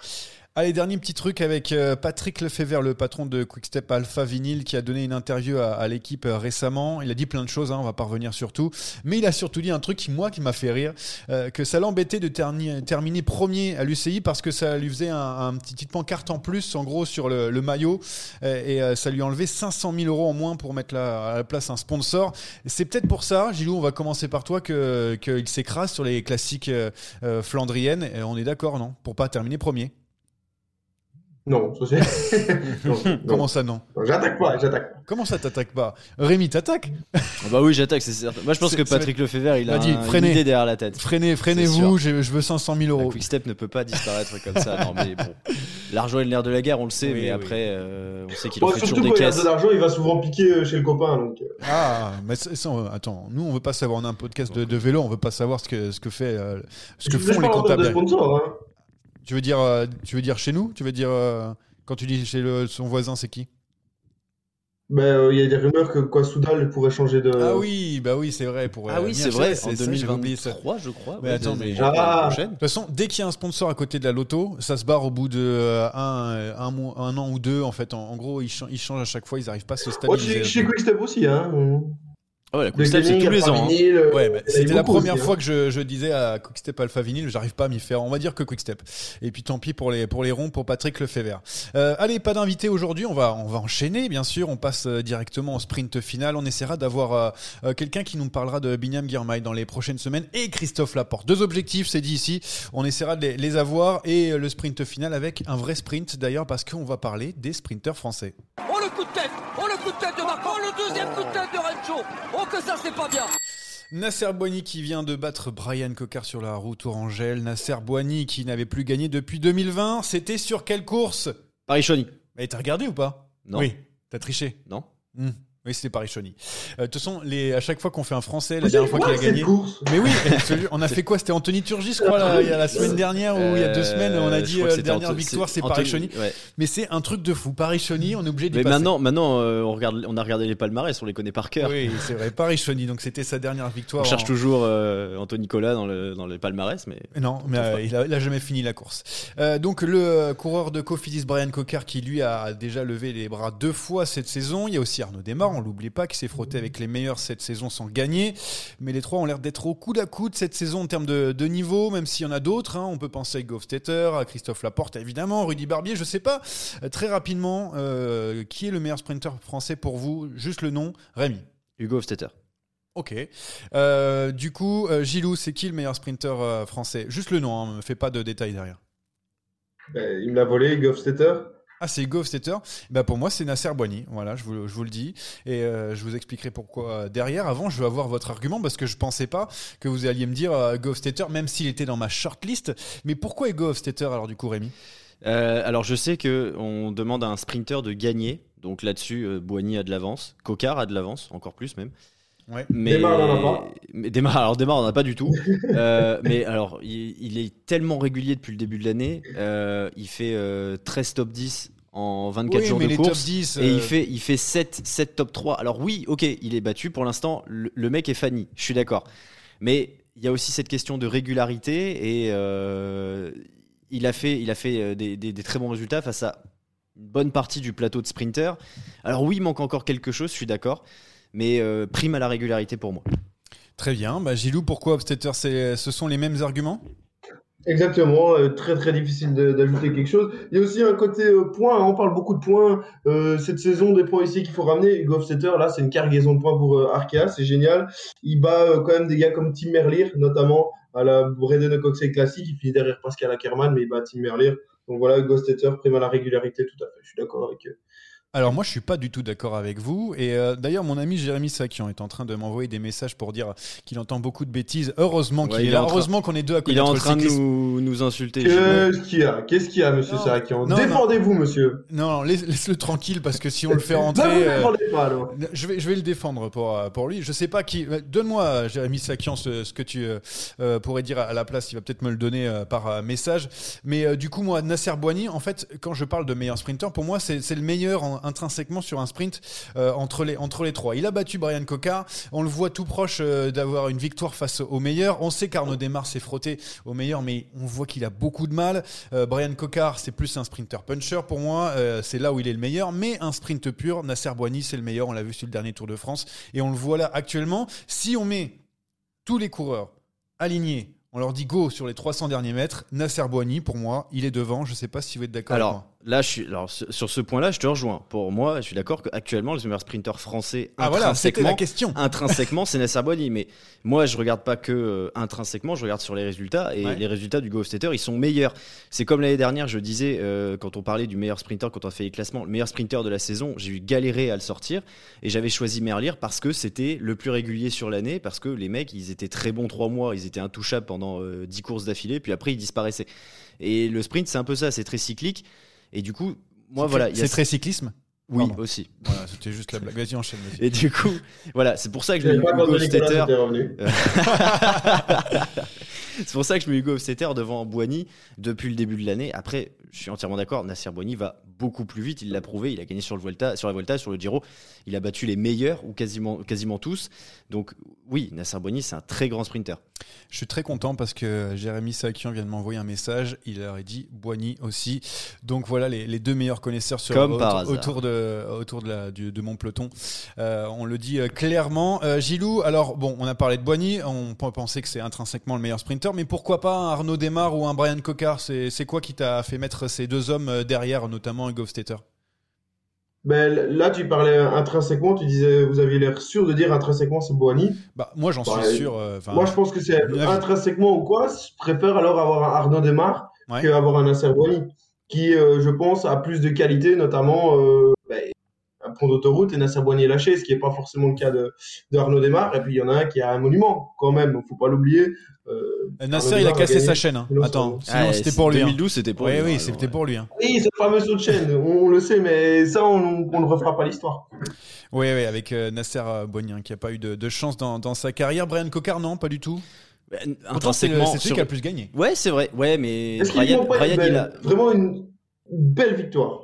Speaker 4: Allez, dernier petit truc avec euh, Patrick Lefebvre, le patron de Quickstep Alpha Vinyl, qui a donné une interview à, l'équipe euh, récemment. Il a dit plein de choses, hein, on va pas revenir sur tout. Mais il a surtout dit un truc qui, moi, qui m'a fait rire, euh, que ça l'embêtait de terminer premier à l'UCI parce que ça lui faisait un, petit petite pancarte en plus, en gros, sur le, maillot. et ça lui enlevait 500 000 euros en moins pour mettre à la place un sponsor. C'est peut-être pour ça, Gilou, on va commencer par toi, qu'il s'écrase sur les classiques flandriennes. Et on est d'accord, non? Pour pas terminer premier.
Speaker 7: Non, ça c'est.
Speaker 4: Comment ça, non
Speaker 7: J'attaque pas, j'attaque pas.
Speaker 4: Comment ça, t'attaques pas Rémi, t'attaques
Speaker 6: ah Bah oui, j'attaque, c'est certain. Moi, je pense que Patrick Lefebvre, il a, dit, une idée derrière la tête.
Speaker 4: Freinez, freinez-vous, je, veux 500 000 euros.
Speaker 6: Quickstep ne peut pas disparaître comme ça. Non, mais bon. L'argent est le nerf de la guerre, on le sait, mais après, euh, on sait qu'il en fait toujours des caisses.
Speaker 7: de l'argent, il va souvent piquer euh, chez le copain. Donc... Euh.
Speaker 4: Ah, mais ça, attends, nous, on veut pas savoir, on a un podcast de, vélo, on veut pas savoir ce que, ce que, fait, ce que font les comptables.
Speaker 7: Sponsors, hein.
Speaker 4: Tu veux dire, tu veux dire chez nous? Tu veux dire quand tu dis chez le, son voisin, c'est qui?
Speaker 7: Ben, euh, il y a des rumeurs que quoi Soudal pourrait changer de.
Speaker 4: Ah oui, bah oui, c'est vrai. Pour,
Speaker 6: ah oui, c'est vrai. En 2023, je crois.
Speaker 4: Mais attends, mais ah. de toute façon, dès qu'il y a un sponsor à côté de la loto, ça se barre au bout de euh, un, un, an ou deux. En fait, en, gros, ils, changent à chaque fois. Ils n'arrivent pas à se stabiliser.
Speaker 7: Oh, chez, chez Quickstep aussi, hein.
Speaker 6: Ah ouais, la c'est tous les ans. Hein.
Speaker 4: Euh, c'était la première fois que je, je, disais à Quickstep Alpha Vinyl, j'arrive pas à m'y faire. On va dire que Quickstep. Et puis tant pis pour les pour les ronds pour Patrick Lefebvre. Euh, allez, pas d'invité aujourd'hui. On va on va enchaîner, bien sûr. On passe euh, directement au sprint final. On essaiera d'avoir euh, quelqu'un qui nous parlera de Binyam Girmay dans les prochaines semaines et Christophe Laporte. Deux objectifs, c'est dit ici. On essaiera de les, les, avoir et le sprint final avec un vrai sprint d'ailleurs parce qu'on va parler des sprinteurs français.
Speaker 5: Oh le coup de tête, oh le coup de tête de Marco, oh le deuxième coup de tête de Rencho. Oh que ça c'est pas bien
Speaker 4: Nasser Boigny qui vient de battre Brian Cocard sur la route Orangelle. Nasser Boigny qui n'avait plus gagné depuis 2020. C'était sur quelle course?
Speaker 6: Paris-Chauny.
Speaker 4: Mais t'as regardé ou pas?
Speaker 6: Non.
Speaker 4: Oui, t'as triché?
Speaker 6: Non.
Speaker 4: Hmm. Oui, c'était Paris-Chauny. Euh, de toute façon, les, à chaque fois qu'on fait un Français, la dernière fois qu'il a gagné. Mais oui, on a fait quoi? C'était Anthony Turgis, je crois, là, il y a la semaine dernière ou il y a deux euh, semaines, on a dit la dernière victoire, c'est Paris-Chauny. Mais c'est un truc de fou. Paris-Chauny, on est obligé d'y
Speaker 6: Mais
Speaker 4: passer.
Speaker 6: maintenant, maintenant on, regarde, on a regardé les palmarès, on les connaît par cœur.
Speaker 4: Oui, c'est vrai. Paris-Chauny, donc c'était sa dernière victoire.
Speaker 6: On cherche toujours Anthony Nicolas dans, le, dans les palmarès, mais.
Speaker 4: Non, mais il, a, jamais fini la course. donc le coureur de Cofidis, Brian Cocker, qui lui a déjà levé les bras deux fois cette saison. Il y a aussi Arnaud Desmar, on l'oublie pas, qui s'est frotté avec les meilleurs cette saison sans gagner. Mais les trois ont l'air d'être au coude à coude cette saison en termes de, niveau, même s'il y en a d'autres. Hein. On peut penser à Gofstetter, à Christophe Laporte, évidemment, Rudy Barbier, je sais pas. Euh, très rapidement, euh, qui est le meilleur sprinter français pour vous? Juste le nom, Rémi.
Speaker 6: Hugo Hofstetter.
Speaker 4: Ok. Euh, du coup, Gilou, c'est qui le meilleur sprinter français? Juste le nom, ne hein, me fais pas de détails derrière.
Speaker 7: Ben, il me l'a volé, Gofstetter.
Speaker 4: Ah, c'est Gofstetter bah Pour moi, c'est Nasser Boigny. Voilà, je vous, je vous le dis. Et euh, je vous expliquerai pourquoi derrière. Avant, je veux avoir votre argument parce que je pensais pas que vous alliez me dire euh, Gofstetter, même s'il était dans ma shortlist. Mais pourquoi est Gofstetter alors, du coup, Rémi?
Speaker 6: Euh, Alors, je sais qu'on demande à un sprinter de gagner. Donc là-dessus, euh, Boigny a de l'avance. Cocard a de l'avance, encore plus même.
Speaker 4: Ouais.
Speaker 7: Mais, Démarre, on en a pas.
Speaker 6: Mais démarre, alors démarre, on en a pas du tout. euh, mais alors, il, il, est tellement régulier depuis le début de l'année. Euh, il fait 13 top 10 en 24 jours de course 10, et il euh, fait il fait 7 7 top 3. Alors oui, OK, il est battu pour l'instant, le, mec est Fanny, je suis d'accord. Mais il y a aussi cette question de régularité et euh, il a fait il a fait euh, des, des, très bons résultats face à une bonne partie du plateau de sprinter. Alors oui, il manque encore quelque chose, je suis d'accord, mais prime à la régularité pour moi.
Speaker 4: Très bien, bah, Gilou, pourquoi Obstetter Ce sont les mêmes arguments?
Speaker 7: Exactement, euh, très très difficile d'ajouter quelque chose. Il y a aussi un côté euh, point, hein, on parle beaucoup de points euh, cette saison, des points ici qu'il faut ramener. Hugo là, c'est une cargaison de points pour Arkea, c'est génial. Il bat quand même des gars comme Tim Merlier, notamment à la Breden Coxey Classique. Il finit derrière Pascal Ackermann, mais il bat Tim Merlier. Donc voilà, Hugo Setter prime à la régularité, tout à fait. Je suis d'accord avec eux.
Speaker 4: Alors moi je suis pas du tout d'accord avec vous et euh, d'ailleurs mon ami Jérémy Sakian est en train de m'envoyer des messages pour dire qu'il entend beaucoup de bêtises. Heureusement qu'il est, là, heureusement qu'on est deux à côté.
Speaker 6: Il est en train de nous, nous insulter.
Speaker 7: Qu'est-ce qu'il y a? Qu'est-ce qu'il y a monsieur Sakian? Défendez-vous monsieur.
Speaker 4: Non, laisse, le tranquille parce que si on le fait rentrer
Speaker 7: euh, pas, alors.
Speaker 4: je vais je vais le défendre pour euh, pour lui. Je sais pas qui donne-moi Jérémy Sakian ce, ce que tu pourrais dire à la place, il va peut-être me le donner par message. Mais du coup moi Nasser Boigny en fait quand je parle de meilleur sprinter pour moi c'est le meilleur en intrinsèquement sur un sprint euh, entre, les, entre les trois. Il a battu Brian Coca, on le voit tout proche euh, d'avoir une victoire face au meilleur. On sait qu'Arnaud Desmar s'est frotté au meilleur, mais on voit qu'il a beaucoup de mal. Euh, Brian Coca, c'est plus un sprinter puncher pour moi, c'est là où il est le meilleur, mais un sprint pur, Nasser Boigny, c'est le meilleur, on l'a vu sur le dernier Tour de France, et on le voit là actuellement. Si on met tous les coureurs alignés on leur dit go sur les 300 derniers mètres. Nasser Boigny, pour moi, il est devant. Je ne sais pas si vous êtes d'accord avec moi
Speaker 6: là, je suis, alors, sur ce point-là, je te rejoins. Pour moi, je suis d'accord qu'actuellement, les meilleurs sprinteurs français,
Speaker 4: ah voilà, c'était la question.
Speaker 6: intrinsèquement, c'est Nasser Boigny. Mais moi, je regarde pas que euh, intrinsèquement, je regarde sur les résultats. Et les résultats du Go Stater, ils sont meilleurs. C'est comme l'année dernière, je disais, euh, quand on parlait du meilleur sprinter, quand on fait les classements, le meilleur sprinter de la saison, j'ai eu galéré à le sortir. Et j'avais choisi Merlier parce que c'était le plus régulier sur l'année, parce que les mecs, ils étaient très bons trois mois, ils étaient intouchables pendant 10 euh, courses d'affilée, puis après, ils disparaissaient. Et le sprint, c'est un peu ça, c'est très cyclique. Et du coup, moi, voilà.
Speaker 4: C'est très cyclisme
Speaker 6: oui, aussi.
Speaker 4: Voilà, c'était juste la blague. Vas-y, enchaîne.
Speaker 6: Et du coup, voilà, c'est pour ça que je mets Hugo Hofstetter. c'est pour ça que je mets Hugo Hofstetter devant Boigny depuis le début de l'année. Après, je suis entièrement d'accord. Nasser Boigny va beaucoup plus vite. Il l'a prouvé. Il a gagné sur, le Vuelta, sur la Volta, sur le Giro. Il a battu les meilleurs ou quasiment, quasiment tous. Donc oui, Nasser Boigny, c'est un très grand sprinter.
Speaker 4: Je suis très content parce que Jérémy Sakian vient de m'envoyer un message. Il aurait dit Boigny aussi. Donc voilà les, deux meilleurs connaisseurs sur, autour, de, autour de, la, de mon peloton. Euh, on le dit euh, clairement. Euh, Gilou, alors bon, on a parlé de Boigny. On peut penser que c'est intrinsèquement le meilleur sprinter. Mais pourquoi pas un Arnaud Desmar ou un Brian Cocard C'est quoi qui t'a fait mettre ces deux hommes derrière, notamment un Gofstetter
Speaker 7: ben, là, tu parlais intrinsèquement, tu disais, vous aviez l'air sûr de dire intrinsèquement c'est Boigny.
Speaker 4: Bah, moi, j'en suis sûr.
Speaker 7: Euh, moi, je pense que c'est intrinsèquement ou quoi. Je préfère alors avoir un Arnaud Demar ouais. qu'avoir un Nasser Boigny, qui, euh, je pense, a plus de qualité, notamment euh, pont d'autoroute et Nasser Boigny est lâché, ce qui n'est pas forcément le cas de, de Arnaud Desmar. Et puis il y en a un qui a un monument quand même, faut pas l'oublier.
Speaker 4: Euh, Nasser, il a cassé sa chaîne. Hein. Attends, sinon
Speaker 6: Ah,
Speaker 4: c'était pour lui.
Speaker 6: 2012, c'était pour
Speaker 4: oui,
Speaker 6: lui.
Speaker 4: Oui,
Speaker 6: Ouais,
Speaker 4: c'était pour lui. hein.
Speaker 7: Oui, ce fameux saut de chaîne, on, on le sait, mais ça, on, on ne refera pas l'histoire.
Speaker 4: Oui, oui, avec euh, Nasser euh, Boigny, hein, qui n'a pas eu de, de chance dans, dans sa carrière. Brian Cocard, non, pas du tout.
Speaker 6: Ben,
Speaker 4: Pourtant, c'est le-
Speaker 6: intrinsèquement,
Speaker 4: c'est celui
Speaker 6: sur-
Speaker 4: qui a le plus gagné.
Speaker 6: Ouais, c'est vrai. Ouais, mais
Speaker 7: Est-ce qu'il
Speaker 6: Brian, Brian, il a.
Speaker 7: vraiment une belle victoire?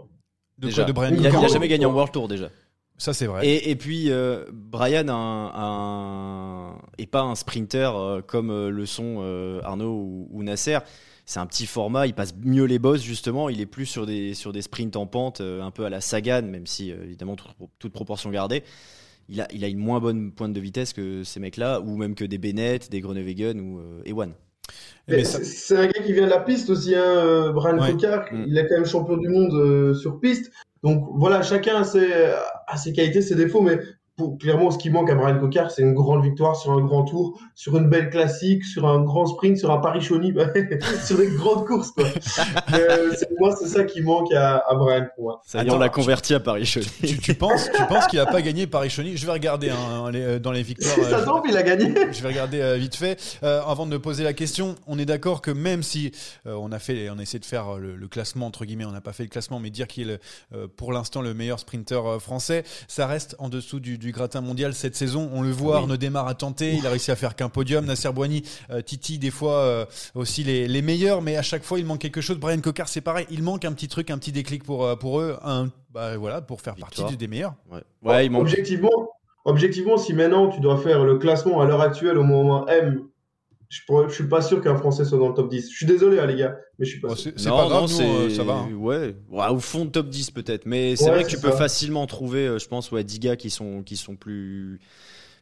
Speaker 4: De
Speaker 6: déjà,
Speaker 4: quoi De Brian
Speaker 6: il, a, il a
Speaker 4: Cocard
Speaker 6: jamais gagné en World Tour déjà.
Speaker 4: Ça, c'est vrai.
Speaker 6: Et, et puis euh, Brian a un, un- est pas un sprinter euh, comme euh, le sont euh, Arnaud ou, ou Nasser. C'est un petit format, il passe mieux les bosses justement. Il est plus sur des sur des sprints en pente, euh, un peu à la Sagan, même si euh, évidemment toute, toute proportion gardée. Il a, il a une moins bonne pointe de vitesse que ces mecs-là, ou même que des Bennett, des Groenewegen ou euh, Ewan.
Speaker 4: Ça-
Speaker 7: c'est- un gars qui vient de la piste aussi, hein, euh, Brian
Speaker 4: Ouais.
Speaker 7: Cocard.
Speaker 6: Mm.
Speaker 7: Il est quand même champion du monde euh, sur piste. Donc voilà, chacun a ses, a ses qualités, ses défauts. Mais pour, clairement, ce qui manque à Brian Cocard, c'est une grande victoire sur un grand tour, sur une belle classique, sur un grand sprint, sur un Paris-Chauny, bah, sur des grandes courses. Quoi. Mais, euh, c'est- moi, c'est ça qui manque à, à Brian pour moi.
Speaker 6: Ça y est, on
Speaker 4: Attends,
Speaker 6: l'a converti à Paris Chauny.
Speaker 4: tu, tu penses, tu penses qu'il a pas gagné Paris-Chauny Je vais regarder hein, les- euh, dans les victoires. euh,
Speaker 7: ça
Speaker 4: je-
Speaker 7: tombe, il a gagné.
Speaker 4: Je vais regarder euh, vite fait. Euh, avant de me poser la question, on est d'accord que même si euh, on a fait, on a essayé de faire euh, le, le classement entre guillemets, on n'a pas fait le classement, mais dire qu'il est euh, pour l'instant le meilleur sprinter euh, français, ça reste en dessous du, du gratin mondial cette saison. On le voit, Arnaud Démarre a tenté, il a réussi à faire qu'un podium. Nasser Boigny, euh, Titi, des fois euh, aussi les, les meilleurs, mais à chaque fois il manque quelque chose. Brian Cocard, c'est pareil, il manque un petit truc, un petit déclic pour euh, pour eux, un, bah, voilà, pour faire
Speaker 6: Victoire.
Speaker 4: partie des meilleurs.
Speaker 6: Ouais, ouais il manque.
Speaker 7: Objectivement, objectivement, si maintenant tu dois faire le classement à l'heure actuelle au moment M, je, pourrais, je suis pas sûr qu'un Français soit dans le top 10. Je suis désolé, hein, les gars, mais je suis pas sûr.
Speaker 4: c'est pas grave,
Speaker 6: non,
Speaker 4: nous,
Speaker 6: c'est-
Speaker 4: euh, ça va. hein.
Speaker 6: Ouais. Ouais, au fond de top 10 peut-être, mais c'est
Speaker 7: Ouais,
Speaker 6: vrai que tu peux facilement trouver, euh, je pense, ouais, 10 gars qui sont, qui sont plus,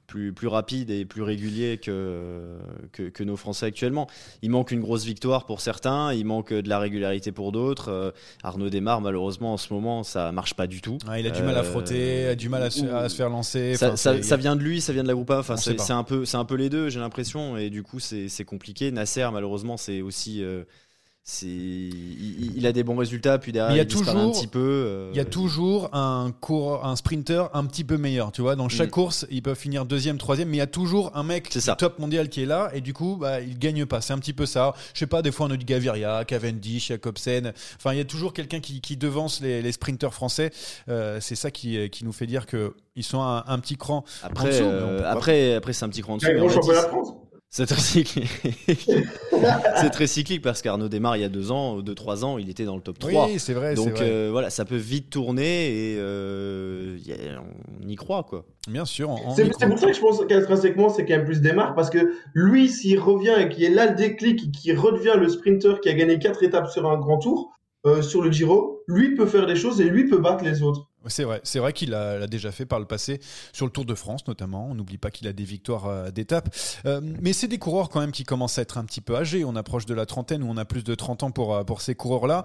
Speaker 6: plus, plus rapides et plus réguliers que, que, que nos Français actuellement. Il manque une grosse victoire pour certains, il manque de la régularité pour d'autres. Euh, Arnaud Desmar, malheureusement, en ce moment, ça marche pas du tout.
Speaker 4: Il a du mal à
Speaker 6: Euh,
Speaker 4: frotter, a du mal à se, à se faire lancer.
Speaker 6: ça,
Speaker 4: Enfin,
Speaker 6: ça-
Speaker 4: c'est-
Speaker 6: ça vient de lui, ça vient de la Groupa. Enfin, c'est un peu, c'est un peu les deux, j'ai l'impression, et du coup, c'est c'est compliqué. Nasser, malheureusement, c'est aussi, euh, c'est, il, il a des bons résultats, puis derrière,
Speaker 4: Mais il y a
Speaker 6: il disparaît un
Speaker 4: toujours-
Speaker 6: petit peu. euh,
Speaker 4: Il y a toujours un sprinter un petit peu meilleur, tu vois. Dans chaque
Speaker 6: Mm.
Speaker 4: course, ils peuvent finir deuxième, troisième, mais il y a toujours un mec
Speaker 6: C'est
Speaker 4: du
Speaker 6: ça.
Speaker 4: top mondial qui est là, et du coup, bah, il gagne pas. C'est un petit peu ça. Je sais pas, des fois on a du Gaviria, Cavendish, Jacobsen. Enfin, il y a toujours quelqu'un qui, qui devance les, les sprinters français. Euh, c'est ça qui, qui nous fait dire que ils sont un, un petit cran. en
Speaker 6: Après,
Speaker 4: dessous,
Speaker 6: euh, après, après, c'est un petit cran en dessous. C'est très cyclique. c'est très cyclique parce qu'Arnaud démarre il y a deux ans, deux, trois ans, il était dans le top 3.
Speaker 4: Oui, c'est vrai.
Speaker 6: Donc
Speaker 4: vrai.
Speaker 6: euh, voilà, ça peut vite tourner et euh, y a- on y croit quoi.
Speaker 4: Bien sûr.
Speaker 7: C'est pour ça que je pense qu'intrinsèquement, c'est quand même plus démarre parce que lui, s'il revient et qu'il est là le déclic et qu'il redevient le sprinter qui a gagné quatre étapes sur un grand tour, euh, sur le Giro, lui peut faire des choses et lui peut battre les autres.
Speaker 4: C'est vrai, c'est vrai qu'il l'a déjà fait par le passé sur le Tour de France notamment. On n'oublie pas qu'il a des victoires euh, d'étape, Euh, mais c'est des coureurs quand même qui commencent à être un petit peu âgés. On approche de la trentaine ou on a plus de 30 ans pour pour ces coureurs-là.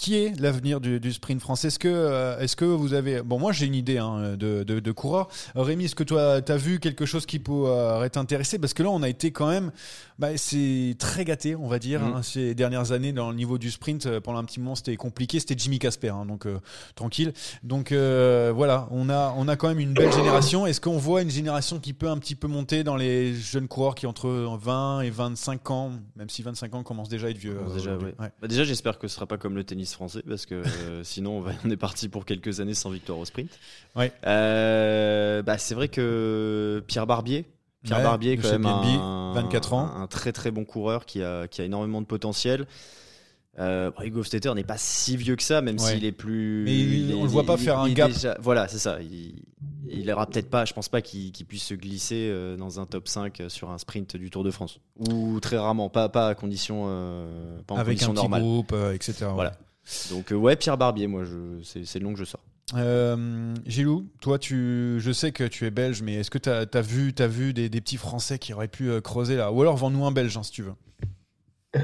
Speaker 4: Qui est l'avenir du, du sprint français Est-ce que, euh, est-ce que vous avez. Bon, moi j'ai une idée hein, de, de, de coureur. Euh, Rémi, est-ce que toi tu as vu quelque chose qui pourrait t'intéresser? Parce que là, on a été quand même. Bah, c'est très gâté, on va dire,
Speaker 6: Mhm.
Speaker 4: hein, ces dernières années dans le niveau du sprint. euh, Pendant un petit moment, c'était compliqué. C'était Jimmy Casper, hein, donc euh, tranquille. Donc euh, voilà, on a, on a quand même une belle génération. Est-ce qu'on voit une génération qui peut un petit peu monter dans les jeunes coureurs qui ont entre 20 et 25 ans, même si 25 ans commence déjà à être vieux euh,
Speaker 6: déjà, ouais.
Speaker 4: Ouais.
Speaker 6: Bah, déjà, j'espère que ce sera pas comme le tennis français parce que euh, sinon on, va- on est parti pour quelques années sans victoire au sprint.
Speaker 4: Ouais.
Speaker 6: Euh, bah, c'est vrai que Pierre Barbier, Pierre
Speaker 4: Ouais,
Speaker 6: Barbier, quand même
Speaker 4: BNB,
Speaker 6: un,
Speaker 4: 24 ans.
Speaker 6: un très très bon coureur qui a, qui a énormément de potentiel. Euh, Hugo Stetter n'est pas si vieux que ça, même
Speaker 4: Ouais.
Speaker 6: s'il est plus.
Speaker 4: Mais il-
Speaker 6: est-
Speaker 4: on le voit pas
Speaker 6: il-
Speaker 4: faire un
Speaker 6: il
Speaker 4: gap.
Speaker 6: déjà- voilà, c'est ça. Il, il aura peut-être pas, je pense pas qu'il puisse se glisser euh, dans un top 5 sur un sprint du Tour de France. Ou très rarement, pas, pas à condition, euh, pas en
Speaker 4: Avec
Speaker 6: condition
Speaker 4: un petit groupe, euh, etc.
Speaker 6: Voilà. Donc euh, ouais, Pierre Barbier, moi, je, c'est, c'est le nom que je sors.
Speaker 4: Euh, Gilou, toi, tu, je sais que tu es belge, mais est-ce que tu as, vu, t'as vu des, des petits Français qui auraient pu euh, creuser là? Ou alors vends-nous un belge, hein, si tu veux.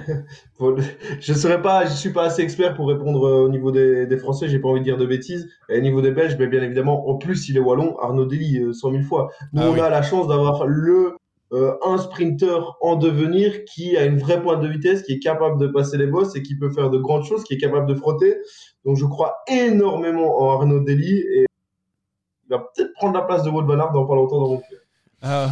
Speaker 7: Je serais pas, je suis pas assez expert pour répondre euh, au niveau des, des Français, j'ai pas envie de dire de bêtises. Et au niveau des Belges, mais bien évidemment, en plus, il est wallon, Arnaud Dely, euh, 100 000 fois. Nous,
Speaker 4: Ah
Speaker 7: on
Speaker 4: oui.
Speaker 7: a la chance d'avoir le un sprinter en devenir qui a une vraie pointe de vitesse, qui est capable de passer les bosses et qui peut faire de grandes choses, qui est capable de frotter. Donc, je crois énormément en Arnaud Dely et va peut-être prendre la place de Wout Van Aert dans pas longtemps dans mon cœur.
Speaker 4: Euh,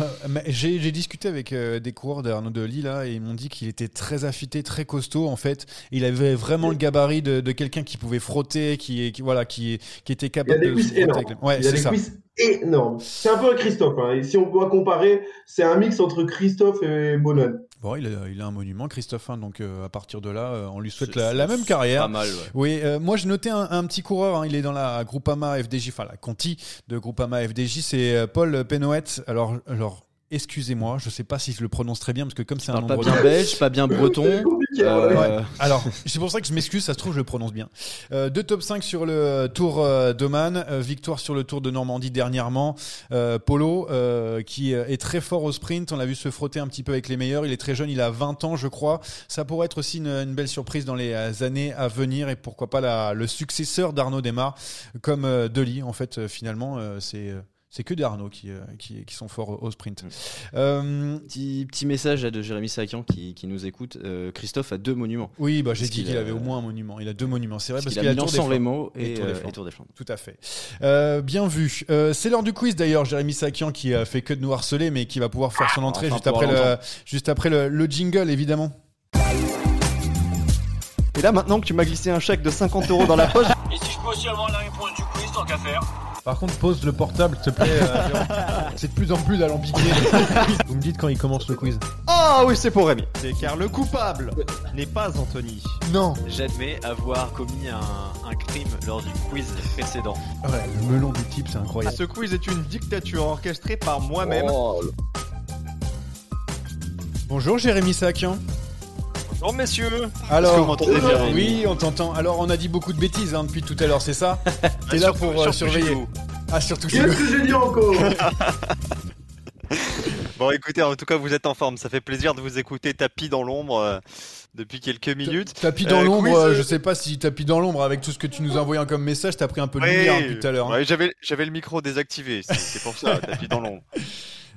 Speaker 4: j'ai discuté avec euh, des coureurs d'Arnaud de Lille là, et ils m'ont dit qu'il était très affûté, très costaud en fait. Il avait vraiment le gabarit de, quelqu'un qui pouvait frotter, qui, qui, voilà, qui, qui était capable
Speaker 7: il a des
Speaker 4: de.
Speaker 7: Cuisses énormes. Ouais, il a des cuisses énormes. C'est un peu un Christophe. Hein. si on doit comparer, c'est un mix entre Christophe et Bonan.
Speaker 4: Bon, il a, il a, un monument, Christophe, hein, donc euh, à partir de là, on lui souhaite la, même carrière.
Speaker 6: Pas mal, ouais.
Speaker 4: Oui, moi j'ai noté un, petit coureur, hein. il est dans la Groupama FDJ, enfin la Conti de Groupama FDJ, c'est Paul Penoët. Alors, alors excusez-moi, je ne sais pas si je le prononce très bien parce que comme c'est un nom
Speaker 6: pas bien belge, pas bien breton.
Speaker 4: Euh, Alors, c'est pour ça que je m'excuse, ça se trouve je le prononce bien. Euh, deux top 5 sur le Tour euh, d'Oman, victoire sur le Tour de Normandie dernièrement. Polo qui est très fort au sprint, on l'a vu se frotter un petit peu avec les meilleurs, il est très jeune, il a 20 ans je crois. Ça pourrait être aussi une, belle surprise dans les années à venir et pourquoi pas le successeur d'Arnaud Desmar comme Deli en fait finalement c'est c'est que des Arnaud qui, euh, qui, qui, sont forts au sprint. Mm.
Speaker 6: Euh, petit, petit, message de Jérémy Sakian qui, qui nous écoute. Euh, Christophe a deux monuments.
Speaker 4: Oui, bah, j'ai dit qu'il avait au moins un monument. Il a deux monuments, c'est vrai, parce,
Speaker 6: qu'il
Speaker 4: a,
Speaker 6: Tour San Remo
Speaker 4: et,
Speaker 6: Tour des Flandres.
Speaker 4: Tout à fait. bien vu. c'est l'heure du quiz d'ailleurs, Jérémy Sakian qui a fait que de nous harceler, mais qui va pouvoir faire son entrée juste, après le, juste après le, jingle, évidemment.
Speaker 9: Et là, maintenant que tu m'as glissé un chèque de 50 euros dans la poche.
Speaker 10: Et si je peux aussi avoir la réponse du quiz, tant qu'à faire
Speaker 4: par contre, pose le portable, s'il te plaît. Euh, c'est de plus en plus alambiqué. Vous me dites quand il commence le quiz.
Speaker 9: Ah oui, c'est pour Rémi. C'est car le coupable n'est pas Anthony.
Speaker 4: Non.
Speaker 11: J'admets avoir commis un, crime lors du quiz précédent.
Speaker 4: Ouais, le melon du type, c'est incroyable.
Speaker 9: Ce quiz est une dictature orchestrée par moi-même. Oh.
Speaker 4: Bonjour Jérémy Sakian.
Speaker 11: Bonjour messieurs.
Speaker 4: Alors, oui, on t'entend. Alors, on a dit beaucoup de bêtises hein, depuis tout à l'heure, c'est ça T'es là pour euh, surveiller. Ah, surtout
Speaker 7: Qu'est-ce que j'ai dit encore
Speaker 11: Bon, écoutez, en tout cas, vous êtes en forme. Ça fait plaisir de vous écouter tapis dans l'ombre. Euh, depuis quelques minutes.
Speaker 4: Tapis dans euh, l'ombre, je sais pas si tapis dans l'ombre avec tout ce que tu nous as envoyé comme message, t'as pris un peu de lumière depuis tout à l'heure.
Speaker 11: Hein. j'avais, j'avais le micro désactivé, c'est pour ça, tapis dans l'ombre.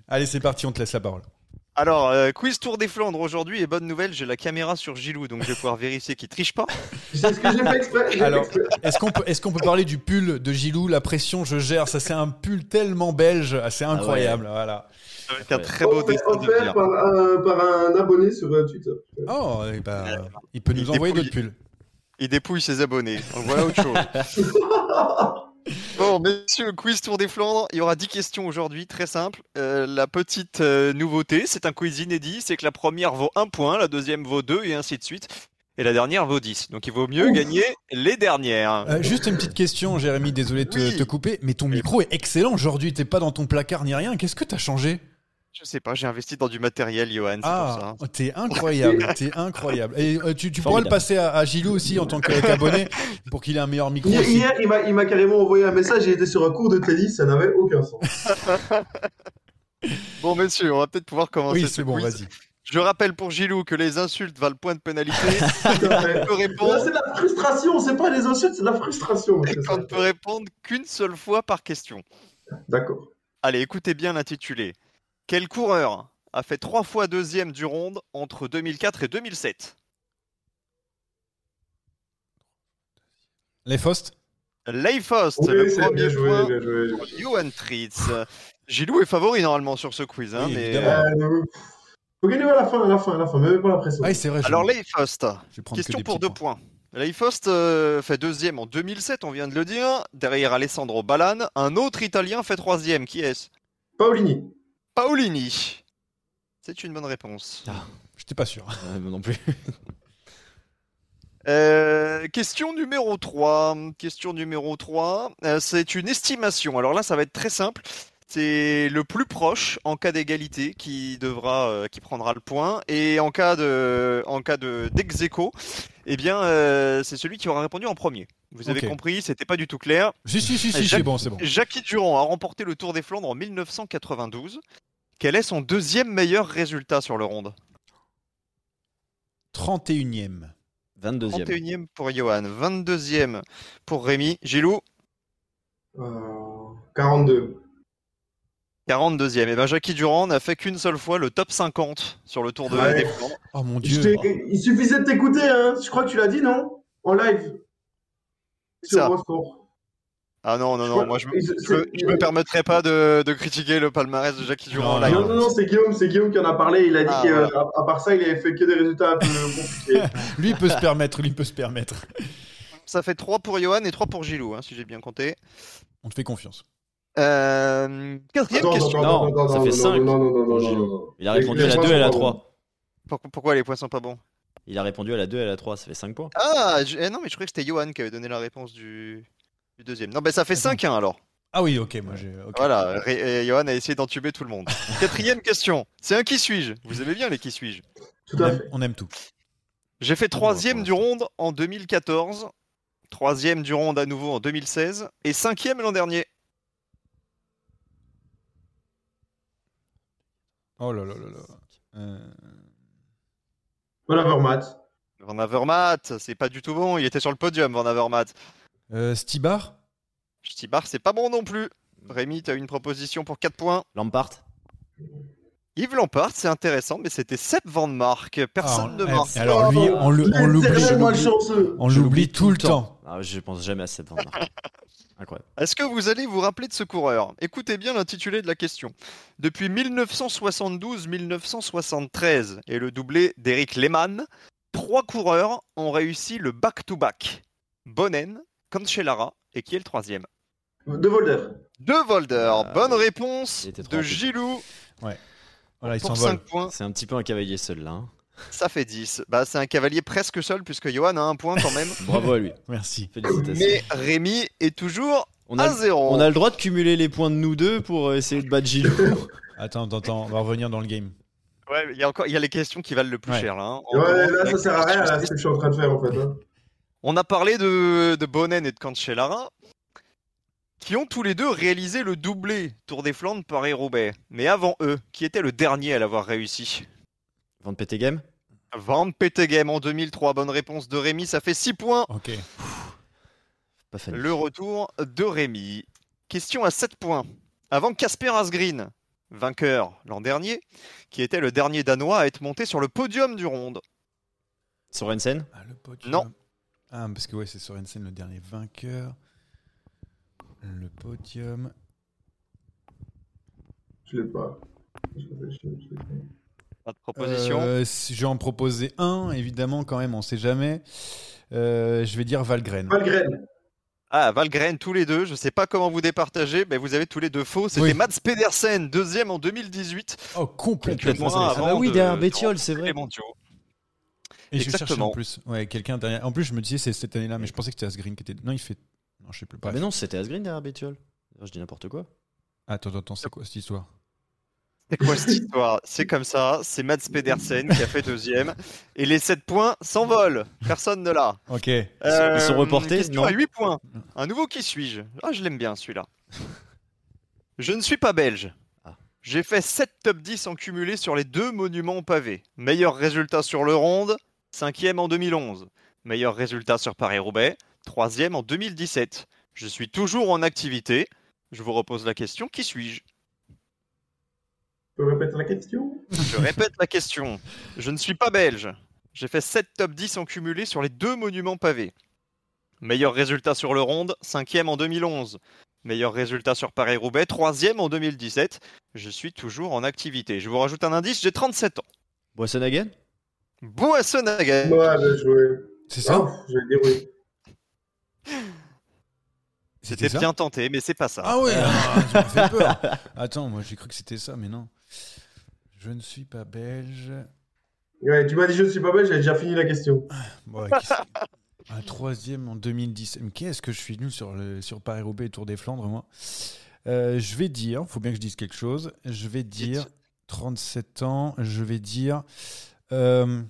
Speaker 4: Allez, c'est parti, on te laisse la parole.
Speaker 11: Alors, euh, quiz Tour des Flandres aujourd'hui et bonne nouvelle, j'ai la caméra sur Gilou, donc je vais pouvoir vérifier qu'il triche pas.
Speaker 7: C'est ce que j'ai fait exprès.
Speaker 4: Alors, est-ce qu'on peut, est peut parler du pull de Gilou? La pression, je gère. Ça, c'est un pull tellement belge, c'est ah incroyable. Voilà.
Speaker 11: Avec un très beau dessin
Speaker 7: de par, un, par un abonné sur Twitter.
Speaker 4: Oh, et eh ben, il peut nous envoyer d'autres pulls.
Speaker 11: Il dépouille ses abonnés. Voilà autre chose. Bon, messieurs, quiz Tour des Flandres. Il y aura 10 questions aujourd'hui, très simple. Euh, la petite euh, nouveauté, c'est un quiz inédit, c'est que la première vaut 1 point, la deuxième vaut 2 et ainsi de suite. Et la dernière vaut 10. Donc il vaut mieux gagner les dernières.
Speaker 4: Euh, juste une petite question, Jérémy, désolé de te, te, couper, mais ton micro est excellent aujourd'hui. T'es pas dans ton placard ni rien. Qu'est-ce que t'as changé?
Speaker 11: Je sais pas, j'ai investi dans du matériel, Johan.
Speaker 4: Ah, t'es incroyable, t'es incroyable. Et euh, tu, tu pourras le passer à, Gilou aussi en tant qu'abonné pour qu'il ait un meilleur micro.
Speaker 7: Hier, hier il m'a carrément envoyé un message, il était sur un cours de tennis, ça n'avait aucun sens.
Speaker 11: bon, messieurs, on va peut-être pouvoir commencer.
Speaker 4: Oui, c'est bon, vas-y.
Speaker 11: Je rappelle pour Gilou que les insultes valent point de pénalité.
Speaker 7: c'est de la frustration, c'est pas les insultes, c'est de la frustration.
Speaker 11: Et qu'on ne peut répondre qu'une seule fois par question.
Speaker 7: D'accord.
Speaker 11: Allez, écoutez bien l'intitulé. Quel coureur a fait trois fois deuxième du ronde entre 2004 et 2007
Speaker 4: Leifost
Speaker 11: Leifost, le premier point Johan Tritz. Gilou est favori normalement sur ce quiz. Hein, mais...
Speaker 7: Euh, faut gagner à la fin, à la fin, à la fin, mais pas la pression.
Speaker 4: Ah, vrai,
Speaker 11: Alors Leifost, question pour deux points. Leifost euh, fait deuxième en 2007, on vient de le dire. Derrière Alessandro Ballan, un autre Italien fait troisième. Qui est-ce?
Speaker 7: Paolini.
Speaker 11: Paolini. C'est une bonne réponse.
Speaker 4: Ah, j'étais pas sûr.
Speaker 6: non plus.
Speaker 11: Euh, question numéro 3. Question numéro 3. Euh, c'est une estimation. Alors là, ça va être très simple. C'est le plus proche en cas d'égalité qui devra, euh, qui prendra le point, et en cas de, en cas de d'ex eh bien, c'est celui qui aura répondu en premier. Vous avez compris, c'était pas du tout clair.
Speaker 4: Si si si, si c'est bon, c'est bon.
Speaker 11: Jackie Durand a remporté le Tour des Flandres en 1992. Quel est son deuxième meilleur résultat sur le ronde?
Speaker 4: 31e.
Speaker 6: 22e.
Speaker 11: 31e pour Johan, 22e pour Rémi. Gilou?
Speaker 7: Euh, 42.
Speaker 11: 42e. Et ben Jackie Durand n'a fait qu'une seule fois le top 50 sur le Tour de
Speaker 4: ouais.
Speaker 11: des
Speaker 4: Oh mon dieu.
Speaker 7: Il suffisait de t'écouter, hein. je crois que tu l'as dit, non? En live. Sur
Speaker 11: Ça. Ah non, non, non, moi je, me- je, me- je me permettrai pas de, de critiquer le palmarès de Jackie Durand en live.
Speaker 7: Non, non, non, c'est Guillaume, c'est Guillaume qui en a parlé. Il a dit
Speaker 11: Ah,
Speaker 7: qu'à
Speaker 11: voilà.
Speaker 7: à part ça, il avait fait que des résultats un peu compliqués.
Speaker 4: Lui, il peut se permettre, lui, il peut se permettre.
Speaker 11: Ça fait 3 pour Johan et 3 pour Gilou, hein, si j'ai bien compté.
Speaker 4: On te fait confiance.
Speaker 11: Euh, quatrième
Speaker 7: Attends,
Speaker 11: question.
Speaker 7: attends,
Speaker 6: Non,
Speaker 7: attends,
Speaker 6: ça fait
Speaker 7: non,
Speaker 6: 5.
Speaker 7: non, non, non, non, non, non.
Speaker 6: Il a répondu à la
Speaker 7: points
Speaker 6: 2 et à la
Speaker 7: pas
Speaker 6: 3.
Speaker 11: Pourquoi, pourquoi les points sont pas bons?
Speaker 6: Il a répondu à la 2 et à la 3, ça fait 5 points.
Speaker 11: Ah, je- eh non, mais je croyais que c'était Johan qui avait donné la réponse du, du deuxième. Non, ben ça fait 5-1 alors.
Speaker 4: Ah oui, ok, moi j'ai. ok.
Speaker 11: Voilà, et Johan a essayé d'entuber tout le monde. Quatrième question. C'est un qui suis-je? Vous aimez bien les qui suis-je?
Speaker 7: Tout
Speaker 4: On
Speaker 7: à
Speaker 4: aime,
Speaker 7: fait.
Speaker 4: on aime tout.
Speaker 11: J'ai fait troisième du ronde en 2014, troisième du ronde à nouveau en 2016 et cinquième l'an dernier.
Speaker 4: Oh là là là là. Euh,
Speaker 7: Voilà, Vermat.
Speaker 11: Van Avermaet, c'est pas du tout bon. Il était sur le podium, Van Avermaet.
Speaker 4: Euh, Stibar
Speaker 11: Stibar, c'est pas bon non plus. Rémi, tu as une proposition pour 4 points.
Speaker 6: Lampart
Speaker 11: Yves Lampard, c'est intéressant, mais c'était Sepp Van Mark. Personne
Speaker 4: Ah,
Speaker 11: ne
Speaker 4: eh,
Speaker 11: marque.
Speaker 4: Alors lui, on l'oublie. On l'oublie tout le temps.
Speaker 6: Ah, je pense jamais à cette vente. Incroyable.
Speaker 11: Est-ce que vous allez vous rappeler de ce coureur? Écoutez bien l'intitulé de la question. Depuis 1972-1973 et le doublé d'Eric Lehmann, trois coureurs ont réussi le back-to-back. Bonnen, Cancellara et qui est le troisième
Speaker 7: De Volder.
Speaker 11: De Volder.
Speaker 6: Ah,
Speaker 11: Bonne
Speaker 6: oui.
Speaker 11: réponse de. Gilou
Speaker 4: Voilà, il
Speaker 11: pour
Speaker 4: s'envole.
Speaker 11: 5 points.
Speaker 6: C'est un petit peu un cavalier seul là. hein.
Speaker 11: Ça fait 10. Bah, c'est un cavalier presque seul puisque Johan a un point quand même.
Speaker 6: Bravo à lui.
Speaker 4: Merci.
Speaker 6: Félicitations.
Speaker 11: Mais Rémi est toujours
Speaker 6: on,
Speaker 11: à
Speaker 6: a,
Speaker 11: 0.
Speaker 6: on a le droit de cumuler les points de nous deux pour euh, essayer de battre Gilou.
Speaker 4: Attends, attends, attends, on va revenir dans le game.
Speaker 11: Ouais, il y a encore il y a les questions qui valent le plus
Speaker 4: Ouais.
Speaker 11: cher là. hein.
Speaker 7: Ouais, là, ça sert à rien, là, ce que je suis en train de faire, en fait. hein.
Speaker 11: On a parlé de, de Bonnen et de Cancellara, qui ont tous les deux réalisé le doublé Tour des Flandres Paris-Roubaix. Mais avant eux, qui était le dernier à l'avoir réussi?
Speaker 6: Van Petegem
Speaker 11: Van Petegem en 2003. Bonne réponse de Rémi, ça fait 6 points.
Speaker 4: Ok.
Speaker 6: Pas.
Speaker 11: Le retour de Rémi. Question à 7 points. Avant Casper Asgreen, vainqueur l'an dernier, qui était le dernier Danois à être monté sur le podium du ronde.
Speaker 6: Sorensen
Speaker 4: Ah, le podium.
Speaker 11: Non.
Speaker 4: Ah, parce que ouais, c'est Sorensen le dernier vainqueur. Le podium.
Speaker 7: Je l'ai pas. Je pas.
Speaker 11: Pas de proposition.
Speaker 4: Euh, si je vais en proposer un, évidemment, quand même, on sait jamais. Euh, je vais dire Valgren.
Speaker 7: Valgren.
Speaker 11: Ah, Valgren, tous les deux. Je sais pas comment vous départagez, mais vous avez tous les deux faux. C'était
Speaker 4: Oui.
Speaker 11: Mats Pedersen, deuxième en 2018.
Speaker 4: Oh, complètement.
Speaker 11: Mois
Speaker 6: Ah bah oui,
Speaker 11: de-
Speaker 6: derrière
Speaker 11: de
Speaker 6: Bétiol, c'est vrai.
Speaker 11: les mondiaux.
Speaker 4: Et je cherchais
Speaker 11: Exactement.
Speaker 4: en plus. Ouais, quelqu'un derrière. En plus, je me disais c'est cette année-là, mais je pensais que c'était Asgreen qui était. Non, il fait. Non, je sais plus.
Speaker 6: Ah,
Speaker 4: Bref.
Speaker 6: mais non, c'était Asgreen derrière Bétiol. Je dis n'importe quoi.
Speaker 4: Attends, attends, c'est quoi cette histoire?
Speaker 11: C'est quoi cette histoire? C'est comme ça. C'est Mats Pedersen qui a fait deuxième. Et les 7 points s'envolent. Personne ne l'a.
Speaker 4: Ok.
Speaker 6: Ils sont reportés
Speaker 11: question
Speaker 6: Non.
Speaker 11: à 8 points. Un nouveau qui suis-je? Ah, je l'aime bien celui-là. Je ne suis pas belge.
Speaker 6: Ah.
Speaker 11: J'ai fait 7 top 10 en cumulé sur les deux monuments pavés. Meilleur résultat sur le ronde, 5e en 2011. Meilleur résultat sur Paris-Roubaix, 3e en 2017. Je suis toujours en activité. Je vous repose la question, qui suis-je?
Speaker 7: Peux répéter la question?
Speaker 11: Je répète la question. Je ne suis pas belge. J'ai fait 7 top 10 en cumulé sur les deux monuments pavés. Meilleur résultat sur le ronde, 5e en 2011. Meilleur résultat sur Paris-Roubaix, 3e en 2017. Je suis toujours en activité. Je vous rajoute un indice, j'ai 37 ans.
Speaker 6: Boissonhagen?
Speaker 11: Boissonhagen.
Speaker 7: Ouais, bien joué.
Speaker 4: C'est ça
Speaker 7: Ah, je vais dire oui.
Speaker 11: C'était bien tenté, mais c'est pas ça.
Speaker 4: Ah ouais, ah, tu m'as fait peur. Attends, moi j'ai cru que c'était ça, mais non. Je ne suis pas belge.
Speaker 7: Ouais, tu m'as dit je ne suis pas belge, j'avais déjà fini la question.
Speaker 4: Bon, ouais, un troisième en 2010. Mais qu'est-ce que je suis nul sur, le, sur Paris-Roubaix et Tour des Flandres, moi Euh, Je vais dire, faut bien que je dise quelque chose. Je vais dire 37 ans. Je vais dire. Euh,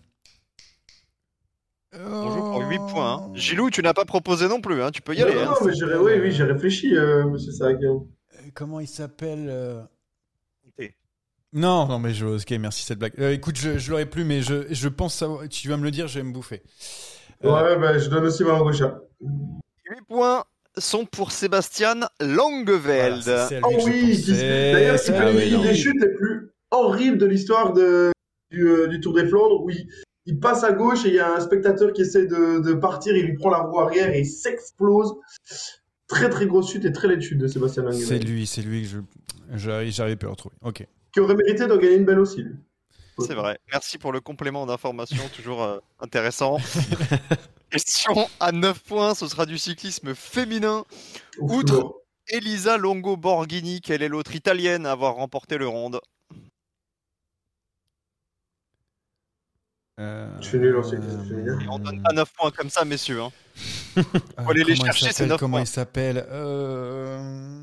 Speaker 11: On joue pour 8 points. hein. Gilou, tu n'as pas proposé non plus, hein. tu peux y
Speaker 7: Non,
Speaker 11: aller.
Speaker 7: non,
Speaker 11: hein.
Speaker 7: mais j'ai oui, oui, j'ai réfléchi, euh, monsieur
Speaker 4: euh, comment il s'appelle euh. Non, non, mais je. Ok, merci cette blague. Euh, écoute, je, je l'aurais plus, mais je, je pense savoir. Tu vas me le dire, je vais me bouffer. Euh,
Speaker 7: Ouais, bah, je donne aussi ma langue au chat.
Speaker 11: 8 points sont pour Sébastien Langeveld.
Speaker 4: Voilà, c'est
Speaker 7: Oh oui, d'ailleurs, qui
Speaker 4: Ah
Speaker 7: fait
Speaker 4: oui,
Speaker 7: une
Speaker 4: non.
Speaker 7: des chutes les plus horribles de l'histoire de, du, euh, du Tour des Flandres, où il, il passe à gauche et il y a un spectateur qui essaie de, de partir, il lui prend la roue arrière et il s'explose. très très grosse chute et très laide chute de Sébastien Langevin.
Speaker 4: C'est lui, c'est lui que je j'arrive- à retrouver. Ok.
Speaker 7: Qui aurait mérité d'en gagner une belle aussi. lui.
Speaker 11: C'est vrai. Merci pour le complément d'information, toujours euh, intéressant. Question à 9 points, ce sera du cyclisme féminin. Outre Elisa Longo Borghini, quelle est l'autre italienne à avoir remporté le ronde?
Speaker 7: Je suis nul en cyclisme féminin.
Speaker 11: Et On donne pas 9 poins comme ça, messieurs. Hein.
Speaker 4: Ah,
Speaker 11: Faut aller les
Speaker 4: comment il
Speaker 11: chercher, c'est
Speaker 4: s'appelle,
Speaker 11: 9
Speaker 4: Comment
Speaker 11: points.
Speaker 4: il s'appelle euh...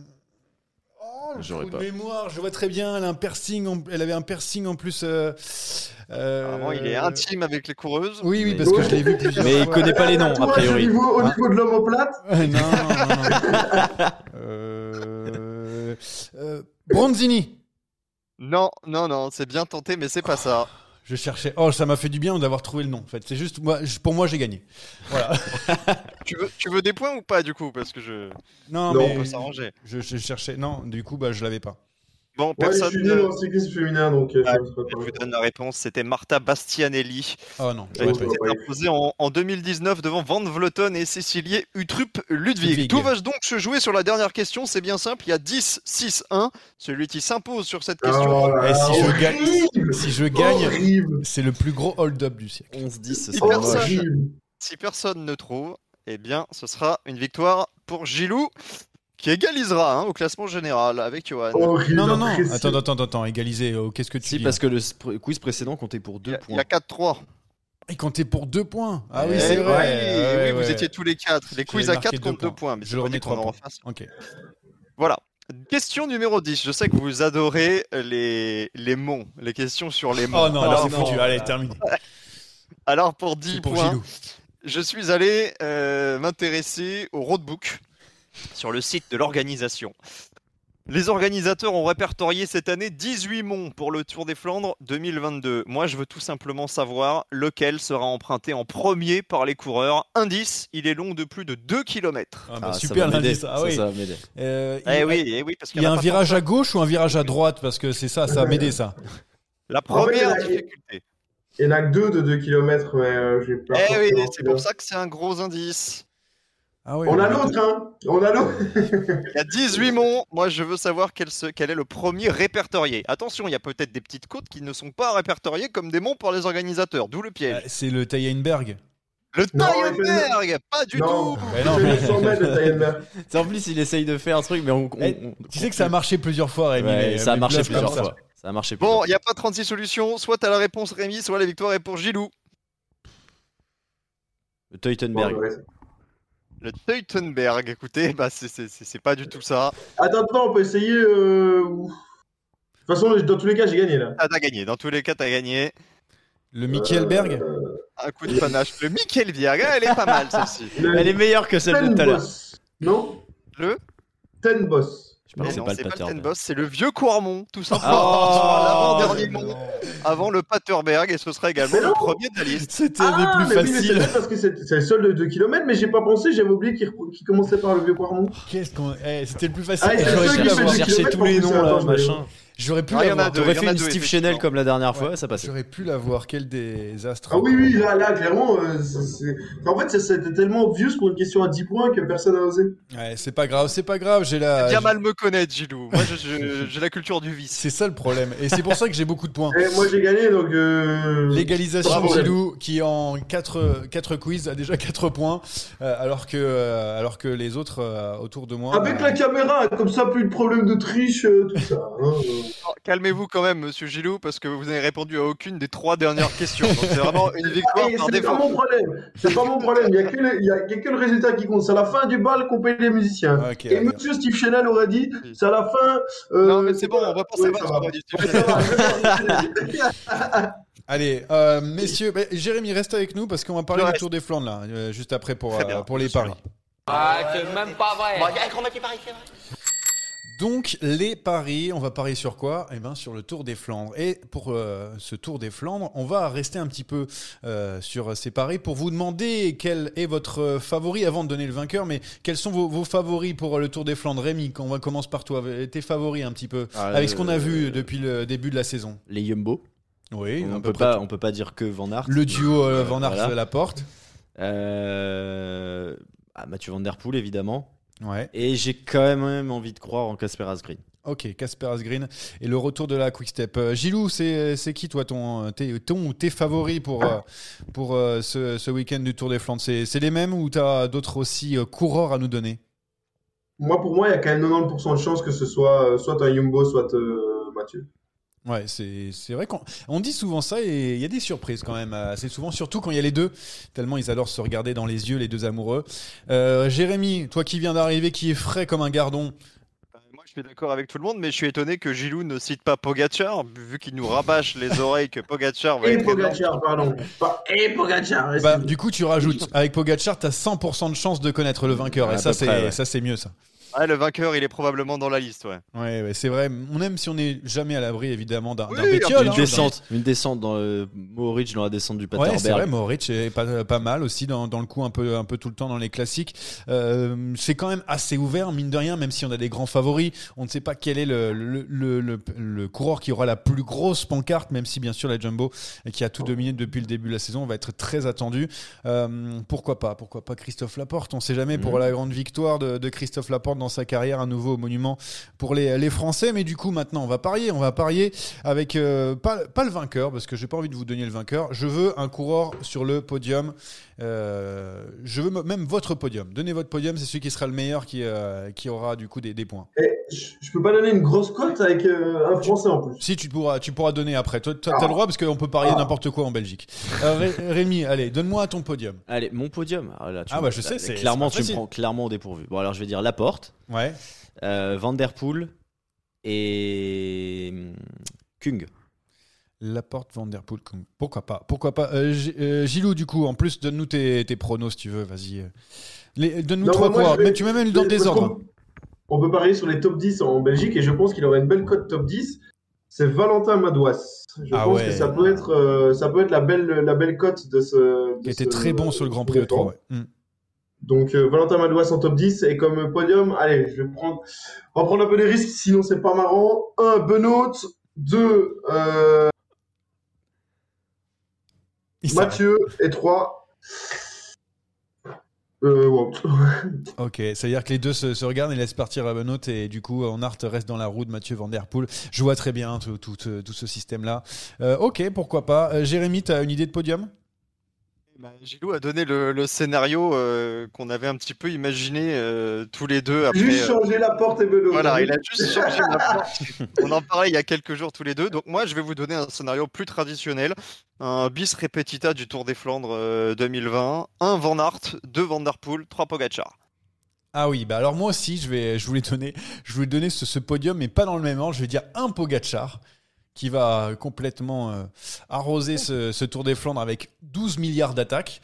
Speaker 4: Oh,
Speaker 6: J'aurais pas.
Speaker 4: mémoire, je vois très bien. Elle, a un piercing en- elle avait un piercing en plus. euh, euh,
Speaker 11: Apparemment, il est intime avec les coureuses.
Speaker 4: Oui, oui, parce que je l'ai vu plusieurs
Speaker 6: Mais il
Speaker 4: fois.
Speaker 6: connaît pas les noms, a priori.
Speaker 7: Au niveau, au
Speaker 4: Hein
Speaker 7: niveau de l'omoplate,
Speaker 4: Euh, non, non, non. Euh, euh, Bronzini.
Speaker 11: Non, non, non, c'est bien tenté, mais c'est pas ça.
Speaker 4: Je cherchais. Oh, ça m'a fait du bien d'avoir trouvé le nom. En fait, c'est juste moi. Pour moi, j'ai gagné. Voilà.
Speaker 11: Tu veux, tu veux des points ou pas, du coup? Parce que je.
Speaker 4: Non,
Speaker 7: Non,
Speaker 4: mais
Speaker 11: on peut s'arranger.
Speaker 4: Je, je cherchais. Non, du coup, bah, je l'avais pas.
Speaker 11: Bon,
Speaker 7: ouais, je
Speaker 11: personne
Speaker 7: suis nul en cyclisme féminin, donc euh,
Speaker 11: Ah,
Speaker 7: je
Speaker 11: vous donne la réponse. C'était Marta Bastianelli.
Speaker 4: Oh non,
Speaker 11: Elle s'est imposée en, en 2019 devant Van Vleuten et Cécilie Utrup Ludwig.
Speaker 4: Ludwig.
Speaker 11: Tout va donc se jouer sur la dernière question. C'est bien simple. Il y a 10-6-1. Celui qui s'impose sur cette question.
Speaker 7: Oh
Speaker 4: Et
Speaker 7: là,
Speaker 4: si je gagne, si je gagne, c'est le plus gros hold-up du siècle.
Speaker 6: 11-10, ce
Speaker 11: Il
Speaker 6: serait
Speaker 11: perd
Speaker 6: moche.
Speaker 11: ça.
Speaker 7: horrible.
Speaker 11: Si personne ne trouve, eh bien, ce sera une victoire pour Gilou qui égalisera hein, au classement général avec Johan.
Speaker 7: Horrible,
Speaker 4: Non, non, non. Attends, attends, attends. Égalisé. oh, Qu'est-ce que tu
Speaker 6: Si,
Speaker 4: dis
Speaker 6: parce que le quiz précédent comptait pour
Speaker 11: Il
Speaker 6: 2
Speaker 11: y a, il y
Speaker 6: points.
Speaker 11: a 4-3.
Speaker 4: Il comptait pour deux points. Ah oui,
Speaker 11: Eh
Speaker 4: c'est
Speaker 11: oui,
Speaker 4: vrai.
Speaker 11: oui,
Speaker 4: Ouais,
Speaker 11: vous
Speaker 4: ouais.
Speaker 11: étiez tous les quatre. Les quiz à
Speaker 4: marqué
Speaker 11: 4 contre
Speaker 4: deux
Speaker 11: 2 points. Mais
Speaker 4: Je le remets
Speaker 11: qu'on
Speaker 4: trois
Speaker 11: en
Speaker 4: points.
Speaker 11: refasse.
Speaker 4: Ok.
Speaker 11: Voilà. Question numéro 10. Je sais que vous adorez les, les monts, les questions sur les monts.
Speaker 4: Oh non, là,
Speaker 11: Alors,
Speaker 4: c'est foutu. Allez, terminé.
Speaker 11: alors, pour 10
Speaker 4: C'est pour
Speaker 11: points,
Speaker 4: Gilou.
Speaker 11: je suis allé euh, m'intéresser au roadbook sur le site de l'organisation. Les organisateurs ont répertorié cette année 18 monts pour le Tour des Flandres 2022. Moi, je veux tout simplement savoir lequel sera emprunté en premier par les coureurs. Indice, il est long de plus de 2 km.
Speaker 4: Ah, bah,
Speaker 6: Ah, ça
Speaker 4: super l'indice. Ah
Speaker 6: ça,
Speaker 4: oui.
Speaker 6: ça va m'aider.
Speaker 4: Euh, il-
Speaker 11: Eh oui, eh oui, parce qu'il
Speaker 4: Il y a un virage à gauche ou un virage à droite Parce que c'est ça, ça va m'aider ça.
Speaker 11: La
Speaker 7: En fait, il y en
Speaker 11: première
Speaker 7: a-
Speaker 11: difficulté.
Speaker 7: Il y en a que deux de 2 km, mais euh, j'ai pas.
Speaker 11: Eh oui, c'est pour ça que c'est un gros indice.
Speaker 4: Ah oui,
Speaker 7: On a l'autre, hein On a l'autre
Speaker 11: Il y a 18 monts. Moi, je veux savoir quel, se- quel est le premier répertorié. Attention, il y a peut-être des petites côtes qui ne sont pas répertoriées comme des monts pour les organisateurs, d'où le
Speaker 4: Euh,
Speaker 11: piège.
Speaker 4: C'est le Tayenberg.
Speaker 11: Le
Speaker 7: Non,
Speaker 11: Taillenberg Pas du
Speaker 7: Non,
Speaker 11: tout
Speaker 4: Mais non,
Speaker 7: c'est
Speaker 4: mais-
Speaker 7: le 100 mètres de Taillenberg.
Speaker 6: C'est En plus, il essaye de faire un truc, mais on. on-
Speaker 4: Eh,
Speaker 6: on-
Speaker 4: Tu sais que ça a marché plusieurs fois, Rémi.
Speaker 6: Ouais,
Speaker 4: mais-
Speaker 6: ça a marché plusieurs
Speaker 4: ça.
Speaker 6: fois. Ça a marché plusieurs
Speaker 11: Bon, il n'y a pas 36 solutions. Soit t'as la réponse Rémi, soit la victoire est pour Gilou.
Speaker 6: Le Teutenberg.
Speaker 7: Bon.
Speaker 11: Le Teutenberg, écoutez, bah c'est- c'est c'est- c'est pas du tout ça.
Speaker 7: Attends, attends, on peut essayer. euh, De toute façon, dans tous les cas, j'ai gagné là.
Speaker 11: Ah, t'as gagné. Dans tous les cas, t'as gagné.
Speaker 4: Le Michaelberg
Speaker 7: Euh,
Speaker 11: Un coup de panache. Le Mikkelberg, ah, elle est pas mal celle-ci.
Speaker 7: le
Speaker 6: Elle est meilleure que celle de tout à l'heure.
Speaker 7: Boss. Non
Speaker 11: Le
Speaker 7: Ten Boss.
Speaker 6: C'est
Speaker 11: non,
Speaker 6: pas
Speaker 11: c'est
Speaker 6: le
Speaker 11: pas le Boss, c'est le vieux Coirmont, tout simplement.
Speaker 6: Oh
Speaker 11: l'avant-dernier avant le Paterberg, et ce sera également le premier de la liste.
Speaker 4: C'était
Speaker 7: Ah,
Speaker 4: des plus
Speaker 7: mais oui, mais c'est
Speaker 4: faciles.
Speaker 7: vrai parce que c'est le seul de 2 km, mais j'ai pas pensé, j'avais oublié qu'il commençait par le vieux Quarmont.
Speaker 4: Qu'est-ce qu'on. Eh, C'était le plus facile.
Speaker 7: Ah,
Speaker 4: Et
Speaker 7: c'est
Speaker 4: J'aurais
Speaker 6: cherché tous les noms là, machin.
Speaker 4: J'aurais pu
Speaker 11: Ah, il y en a
Speaker 4: l'avoir.
Speaker 6: T'aurais fait une
Speaker 11: deux,
Speaker 6: Steve. Chanel comme la dernière fois,
Speaker 4: Ouais.
Speaker 6: ça passait.
Speaker 4: J'aurais pu l'avoir. Quel des astres
Speaker 7: Ah oui, oui, là, là clairement, euh, en fait, c'était tellement obvious pour une question à 10 points que personne n'a osé.
Speaker 4: Ouais, c'est pas grave, c'est pas grave. J'ai la.
Speaker 11: Bien mal me connaître, Gilou. Moi, j'ai la culture du vice.
Speaker 4: C'est ça le problème. Et c'est pour ça que j'ai beaucoup de points.
Speaker 7: Et moi, j'ai gagné, donc. Euh...
Speaker 4: L'égalisation Gilou qui en 4, quatre quiz a déjà 4 points euh, alors, que, euh, alors que les autres euh, autour de moi.
Speaker 7: Avec
Speaker 4: euh,
Speaker 7: la caméra, comme ça, plus de problème de triche, euh, tout ça.
Speaker 11: Calmez-vous quand même, monsieur Gilou, parce que vous n'avez répondu à aucune des trois dernières questions. Donc, c'est vraiment une victoire
Speaker 7: Et
Speaker 11: par
Speaker 7: c'est pas
Speaker 11: défaut.
Speaker 7: mon problème. C'est pas mon problème. Il y a que le, y a, y a que résultat qui compte. C'est à la fin du bal qu'on paye les musiciens. Et
Speaker 4: allez.
Speaker 7: monsieur Steve Chenal aurait dit, c'est à la fin. euh,
Speaker 11: Non, mais c'est bon, on va
Speaker 7: ouais, ça va.
Speaker 4: Allez, euh, messieurs, bah, Jérémy, reste avec nous parce qu'on va parler du. Tour des Flandres là, euh, juste après pour, euh,
Speaker 11: bien,
Speaker 4: pour les paris.
Speaker 5: Ah, c'est même pas vrai.
Speaker 4: Donc les paris, on va parier sur quoi? Eh ben sur le Tour des Flandres. Et pour euh, ce Tour des Flandres, on va rester un petit peu euh, sur ces paris pour vous demander quel est votre favori avant de donner le vainqueur. Mais quels sont vos, vos favoris pour le Tour des Flandres? Rémi, on va commence par toi. Tes favoris un petit peu
Speaker 6: Ah,
Speaker 4: avec ce qu'on a
Speaker 6: euh,
Speaker 4: vu depuis le début de la saison.
Speaker 6: Les Jumbo.
Speaker 4: Oui,
Speaker 6: On
Speaker 4: peu
Speaker 6: peut pas,
Speaker 4: tout.
Speaker 6: on peut pas dire que Van Aert.
Speaker 4: Le duo Van Aert
Speaker 6: Voilà.
Speaker 4: la porte.
Speaker 6: Ah, Mathieu Van Der Poel évidemment.
Speaker 4: Ouais.
Speaker 6: Et j'ai quand même envie de croire en Casper Asgreen.
Speaker 4: Ok, Casper Asgreen et le retour de la Quick Step. Euh, Gilou, c'est c'est qui toi ton, tes, ton ou tes favoris pour, euh, pour euh, ce, ce week-end du Tour des Flandres? C'est c'est les mêmes ou tu as d'autres aussi euh, coureurs à nous donner?
Speaker 7: Moi, pour moi, il y a quand même 90% de chances que ce soit euh, soit un Jumbo, soit euh, Mathieu.
Speaker 4: Ouais, c'est c'est vrai qu'on on dit souvent ça et il y a des surprises quand même assez souvent, surtout quand il y a les deux, tellement ils adorent se regarder dans les yeux, les deux amoureux. Euh, Jérémy, toi qui viens d'arriver, qui est frais comme un gardon,
Speaker 11: Moi, je suis d'accord avec tout le monde, mais je suis étonné que Gilou ne cite pas Pogacar, vu qu'il nous rabâche les oreilles que Pogacar va
Speaker 7: Et
Speaker 11: être
Speaker 7: Pogacar, pardon. Et Pogacar.
Speaker 4: bah, du coup tu rajoutes, avec Pogacar, tu as 100% de chance de connaître le vainqueur et ça c'est
Speaker 6: près, ouais.
Speaker 4: ça c'est mieux ça.
Speaker 11: Ouais, le vainqueur, il est probablement dans la liste, ouais.
Speaker 4: Ouais, ouais, c'est vrai. On aime si on n'est jamais à l'abri, évidemment, d'un
Speaker 11: Oui,
Speaker 4: pétiole,
Speaker 6: Une
Speaker 4: hein,
Speaker 6: descente, une descente dans le Mohoric dans la descente du
Speaker 4: Ouais, c'est vrai,
Speaker 6: Paterberg.
Speaker 4: Mohoric est pas, pas mal aussi dans, dans le coup un peu, un peu tout le temps dans les classiques. Euh, c'est quand même assez ouvert, mine de rien, même si on a des grands favoris. On ne sait pas quel est le, le, le, le- le coureur qui aura la plus grosse pancarte, même si bien sûr la Jumbo, qui a tout dominé depuis le début de la saison, va être très attendu. Euh, pourquoi pas Pourquoi pas Christophe Laporte On sait jamais pour
Speaker 6: Mhm.
Speaker 4: la grande victoire de, de Christophe Laporte dans sa carrière, un nouveau monument pour les, les Français. Mais du coup, maintenant, on va parier. On va parier avec euh, pas, pas le vainqueur, parce que j'ai pas envie de vous donner le vainqueur. Je veux un coureur sur le podium. Euh, je veux même votre podium. Donnez votre podium, c'est celui qui sera le meilleur qui, euh, qui aura du coup des, des points.
Speaker 7: Eh, je peux pas donner une grosse cote avec euh, un Français en plus.
Speaker 4: Si tu pourras, tu pourras donner après. Toi, tu as le droit parce qu'on peut parier
Speaker 7: Ah.
Speaker 4: n'importe quoi en Belgique. Euh, Ré- Rémi, allez, donne-moi ton podium.
Speaker 6: Allez, mon podium. Ah, là, tu
Speaker 4: Ah
Speaker 6: me-
Speaker 4: bah, je
Speaker 6: là,
Speaker 4: sais, c'est-
Speaker 6: clairement tu me prends clairement au dépourvu. Bon alors je vais dire Laporte,
Speaker 4: Ouais.
Speaker 6: euh, Van der Poel et hum, Kung.
Speaker 4: Laporte, Van Der Poel, pourquoi pas Pourquoi pas Euh, euh, Gilou, du coup, en plus, donne-nous tes, tes pronos si tu veux, vas-y. euh. Donne-nous trois
Speaker 7: vais-
Speaker 4: mais tu mets même dans désordre.
Speaker 7: qu'on- On peut parier sur les top 10 en Belgique et je pense qu'il aurait une belle cote top 10. C'est Valentin Madouas. Je
Speaker 4: Ah
Speaker 7: pense
Speaker 4: ouais.
Speaker 7: que ça peut être, euh, ça peut être la belle, la belle cote de ce. de
Speaker 4: Qui était très bon sur le Grand
Speaker 7: de
Speaker 4: Prix E3.
Speaker 7: temps.
Speaker 4: ouais. Hmm.
Speaker 7: Donc euh, Valentin Madouas en top 10 et comme podium, allez, je vais prendre, on va prendre un peu des risques, sinon c'est pas marrant. Un Benoît, deux euh. Mathieu et trois. Euh, Wout.
Speaker 4: Ok, ça veut dire que les deux se, se regardent et laissent partir à Benoît et du coup, en art reste dans la roue de Mathieu Van Der Poel. Je vois très bien tout, tout, tout ce système-là. Euh, ok, pourquoi pas. Euh, Jérémy, tu as une idée de podium?
Speaker 11: Bah, Gilou a donné le, le scénario euh, qu'on avait un petit peu imaginé euh, tous les deux après.
Speaker 7: Juste
Speaker 11: euh,
Speaker 7: changer la porte et Benoît.
Speaker 11: Voilà, il a juste changé la porte. On en parlait il y a quelques jours tous les deux. Donc moi, je vais vous donner un scénario plus traditionnel. Un bis repetita du Tour des Flandres euh, 2020. Un Van Aert, deux Van Der Poel, trois Pogacar.
Speaker 4: Ah oui, bah alors moi aussi, je, vais, je voulais donner, je voulais donner ce, ce podium, mais pas dans le même ordre. Je vais dire un Pogachar qui va complètement euh, arroser ce, Tour des Flandres avec 12 milliards d'attaques.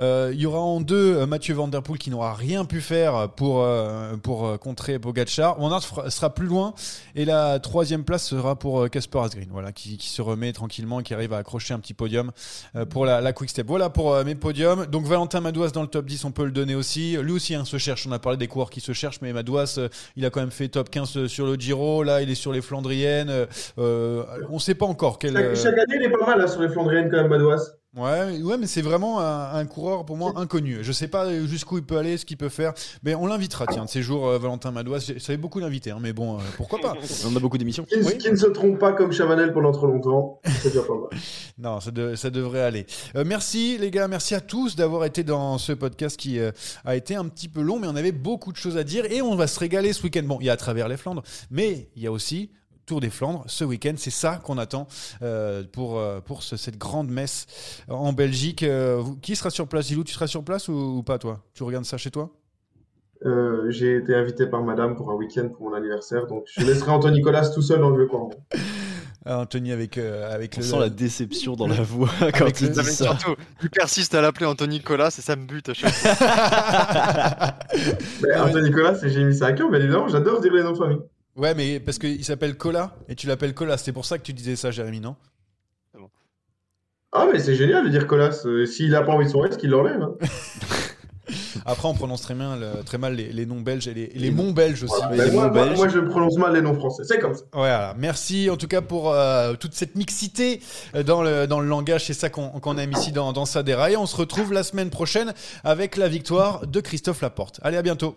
Speaker 4: Euh, il y aura en deux euh, Mathieu Van Der Poel qui n'aura rien pu faire pour, euh, pour euh, contrer Pogacar. Van sera plus loin et la troisième place sera pour euh, Casper Asgreen, voilà, qui, se remet tranquillement, qui arrive à accrocher un petit podium euh, pour la, la Quick Step. Voilà pour euh, mes podiums. Donc Valentin Madouas dans le top 10, on peut le donner aussi. Lui aussi hein, se cherche, on a parlé des coureurs qui se cherchent, mais Madouas, euh, il a quand même fait top 15 sur le Giro, là il est sur les Flandriennes. Euh, on sait pas encore quel...
Speaker 7: Chaque, chaque année, il est pas mal hein, sur les Flandriennes quand même, Madouas.
Speaker 4: Ouais, ouais, mais c'est vraiment un, un coureur pour moi inconnu. Je sais pas jusqu'où il peut aller, ce qu'il peut faire, mais on l'invitera. Tiens, de ces jours, euh, Valentin Madouas, je savais beaucoup l'inviter, hein, mais bon, euh, pourquoi pas
Speaker 6: On a beaucoup d'émissions.
Speaker 7: Qui, ne- qui ne se trompe pas comme Chavanel pendant trop longtemps. C'est déjà pas mal.
Speaker 4: Non, ça, de- ça devrait aller. Euh, merci les gars, merci à tous d'avoir été dans ce podcast qui euh, a été un petit peu long, mais on avait beaucoup de choses à dire et on va se régaler ce week-end. Bon, il y a à travers les Flandres, mais il y a aussi Tour des Flandres ce week-end. C'est ça qu'on attend euh, pour, euh, pour ce- cette grande messe en Belgique. Euh, qui sera sur place? Gilou, tu seras sur place ou, ou pas toi? Tu regardes ça chez toi?
Speaker 7: Euh, J'ai été invité par madame pour un week-end pour mon anniversaire, donc je laisserai Anthony Nicolas tout seul dans le coin.
Speaker 4: Ah, Anthony avec, euh, avec
Speaker 6: On
Speaker 4: le.
Speaker 6: sent la déception dans la voix quand
Speaker 4: Avec
Speaker 6: il
Speaker 4: le-
Speaker 6: dit
Speaker 11: mais
Speaker 6: ça.
Speaker 11: surtout, il persiste à l'appeler Anthony Nicolas et ça me bute à chaque fois.
Speaker 7: Mais Anthony Nicolas, c'est- j'ai mis ça à cœur, mais évidemment, j'adore dire les noms de famille.
Speaker 4: Ouais, mais parce qu'il s'appelle Cola et tu l'appelles Cola. C'est pour ça que tu disais ça, Jérémy, non?
Speaker 7: Ah, mais c'est génial de dire Colas. S'il a pas envie de son reste, qu'il l'enlève. hein.
Speaker 4: Après, on prononce très, bien, le- très mal les, les noms belges et les, les mots belges aussi.
Speaker 7: Voilà. Mais moi, moi- moi, je prononce mal les noms français. C'est comme ça.
Speaker 4: Voilà, merci en tout cas pour euh, toute cette mixité euh, dans le, dans le langage, c'est ça qu'on qu'on aime ici dans, dans Sadera. Et on se retrouve la semaine prochaine avec la victoire de Christophe Laporte. Allez, à bientôt.